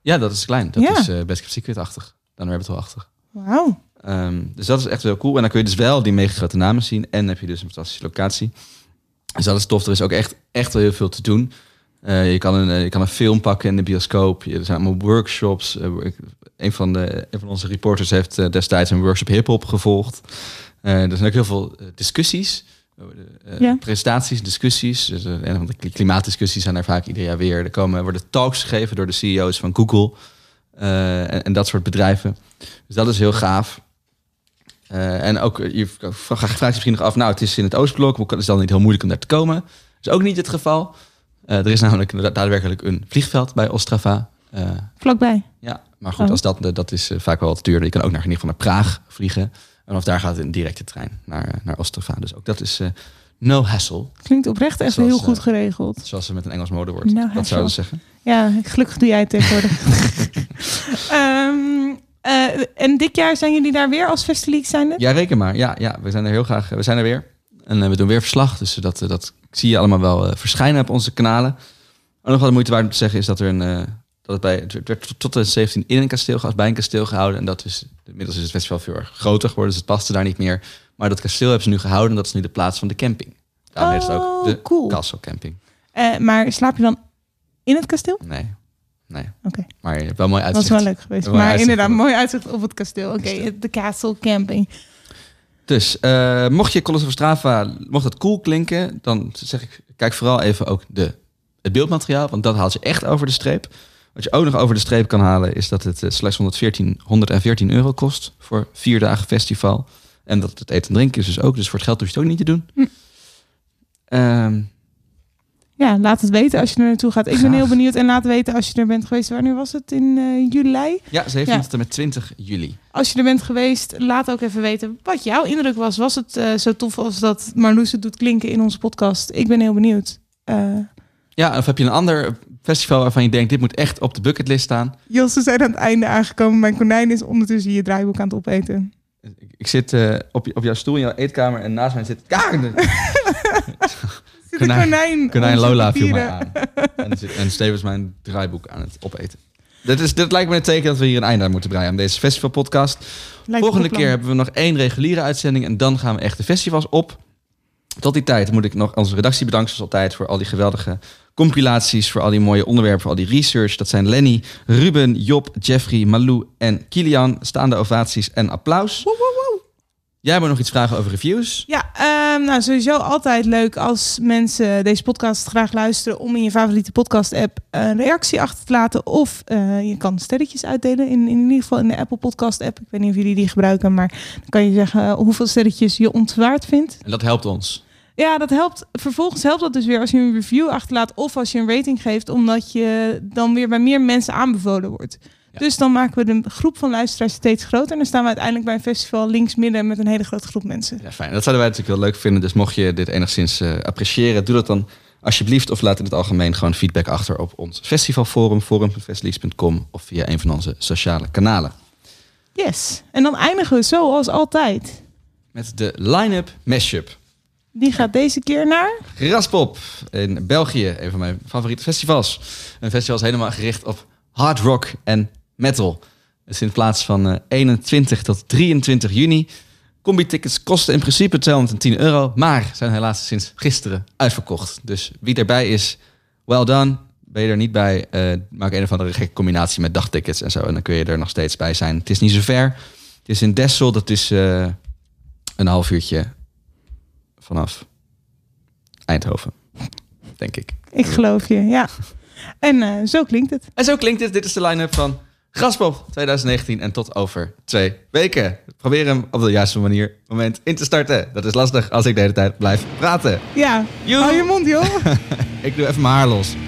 ja, dat is klein. Dat Ja. is eh best secret-achtig. Dan hebben we het wel achtig. Wauw. Ehm, dus dat is echt heel cool. En dan kun je dus wel die mega grote namen zien. En heb je dus een fantastische locatie. Dus dat is tof. Er is ook echt, echt wel heel veel te doen. Eh, je, kan een, eh, je kan een film pakken in de bioscoop. Je- Er zijn allemaal workshops. Ik- een, van de, een van onze reporters heeft destijds een workshop hip-hop gevolgd. Er zijn ook heel veel discussies. Ja. Presentaties, discussies. Dus, de klimaatdiscussies zijn er vaak ieder jaar weer. Er komen, worden talks gegeven door de CEO's van Google. Eh, en, en dat soort bedrijven. Dus dat is heel gaaf. Eh, en ook, je vraagt je misschien nog af, nou, het is in het Oostblok, kan- is het dan niet heel moeilijk om daar te komen? Dat is ook niet het geval. Eh, er is namelijk da- daadwerkelijk een vliegveld bij Ostrava. Vlakbij. ja, maar goed, Oh. als dat, dat is vaak wel wat duurder. Je kan ook naar, in ieder geval naar Praag vliegen. En vanaf daar gaat het een directe trein naar, naar Ostrava. Dus ook dat is no hassle. Klinkt oprecht echt Zoals, heel eh, goed geregeld. Zoals ze met een Engels modewoord. No dat zouden ze zeggen. Ja, gelukkig doe jij het tegenwoordig. Ehm, eh, en dit jaar zijn jullie daar weer als Festileaks zijnde? Ja, reken maar. Ja, ja, we zijn er heel graag. We zijn er weer. En eh, we doen weer verslag. Dus dat, eh, dat zie je allemaal wel eh, verschijnen op onze kanalen. Ook nog wat de moeite waard om te zeggen is dat er een. eh, dat het, bij, het werd tot 2017 in een kasteel, als bij een kasteel gehouden. En dat is, inmiddels is het festival veel erg groter geworden, dus het paste daar niet meer. Maar dat kasteel hebben ze nu gehouden en dat is nu de plaats van de camping. Daarom heet het ook de Oh, cool. Castle Camping. Eh, maar slaap je dan in het kasteel? Nee, nee. Oké. Maar je hebt wel mooi Dat uitzicht. was wel leuk geweest. Wel Maar inderdaad, mooi uitzicht op het kasteel. Oké, de Castle Camping. Dus eh, mocht je Colossal Strava, mocht het cool klinken, dan zeg ik, kijk vooral even ook de, het beeldmateriaal, want dat haalt je echt over de streep. Wat je ook nog over de streep kan halen is dat het eh, slechts 114, 114 euro kost voor vier dagen festival. En dat het eten en drinken is dus ook. Dus voor het geld hoef je het ook niet te doen. Hm. Ehm, Ja, laat het weten als je er naartoe gaat. Ik ben heel benieuwd. En laat weten als je er bent geweest. Wanneer was het? In eh, juli? ja, 17 tot en met 20 juli. Als je er bent geweest, laat ook even weten wat jouw indruk was. Was het eh, zo tof als dat Marloes het doet klinken in onze podcast? Ik ben heel benieuwd. Eh, Ja, of heb je een ander festival waarvan je denkt, dit moet echt op de bucketlist staan? Jos, we zijn aan het einde aangekomen. Mijn konijn is ondertussen je draaiboek aan het opeten. Ik zit eh, op, op jouw stoel in jouw eetkamer en naast mij zit Karen. Zit een konijn konijn Lola viel mij aan. En, zit- en Steven is mijn draaiboek aan het opeten. Dit, is, dit lijkt me een teken dat we hier een einde aan moeten breien aan deze festivalpodcast. Volgende keer hebben we nog één reguliere uitzending en dan gaan we echt de festivals op. Tot die tijd moet ik nog onze redactie bedanken zoals altijd voor al die geweldige compilaties, voor al die mooie onderwerpen, voor al die research. Dat zijn Lenny, Ruben, Job, Jeffrey, Malou en Kilian. Staande ovaties en applaus. Jij moet nog iets vragen over reviews. Ja, ehm, nou sowieso altijd leuk als mensen deze podcast graag luisteren om in je favoriete podcast app een reactie achter te laten. Of eh, je kan sterretjes uitdelen in, in ieder geval in de Apple podcast app. Ik weet niet of jullie die gebruiken, maar dan kan je zeggen eh, hoeveel sterretjes je ontwaard vindt. En dat helpt ons. Ja, dat helpt. Vervolgens helpt dat dus weer als je een review achterlaat of als je een rating geeft, omdat je dan weer bij meer mensen aanbevolen wordt. Dus dan maken we de groep van luisteraars steeds groter. En dan staan we uiteindelijk bij een festival links midden met een hele grote groep mensen. Ja, fijn. Dat zouden wij natuurlijk wel leuk vinden. Dus mocht je dit enigszins eh, appreciëren, doe dat dan alsjeblieft. Of laat in het algemeen gewoon feedback achter op ons festivalforum, forum.festleaks.com of via een van onze sociale kanalen. Yes. En dan eindigen we zoals altijd. Met de line-up mashup. Die gaat deze keer naar. Graspop in België, een van mijn favoriete festivals. Een festival is helemaal gericht op hard rock en metal. Dus in plaats van eh, 21 tot 23 juni. Combi-tickets kosten in principe 210 euro, maar zijn helaas sinds gisteren uitverkocht. Dus wie erbij is, well done. Ben je er niet bij, eh, maak een of andere gekke combinatie met dagtickets en zo. En dan kun je er nog steeds bij zijn. Het is niet zo ver. Het is in Dessel, dat is eh, een half uurtje vanaf Eindhoven, denk ik. Ik geloof je, ja. En zo klinkt het. En zo klinkt het. Dit is de line-up van Graspop 2019 en tot over twee weken. Probeer hem op de juiste manier moment in te starten. Dat is lastig als ik de hele tijd blijf praten. Ja, hou je mond, joh. Ik doe even mijn haar los. In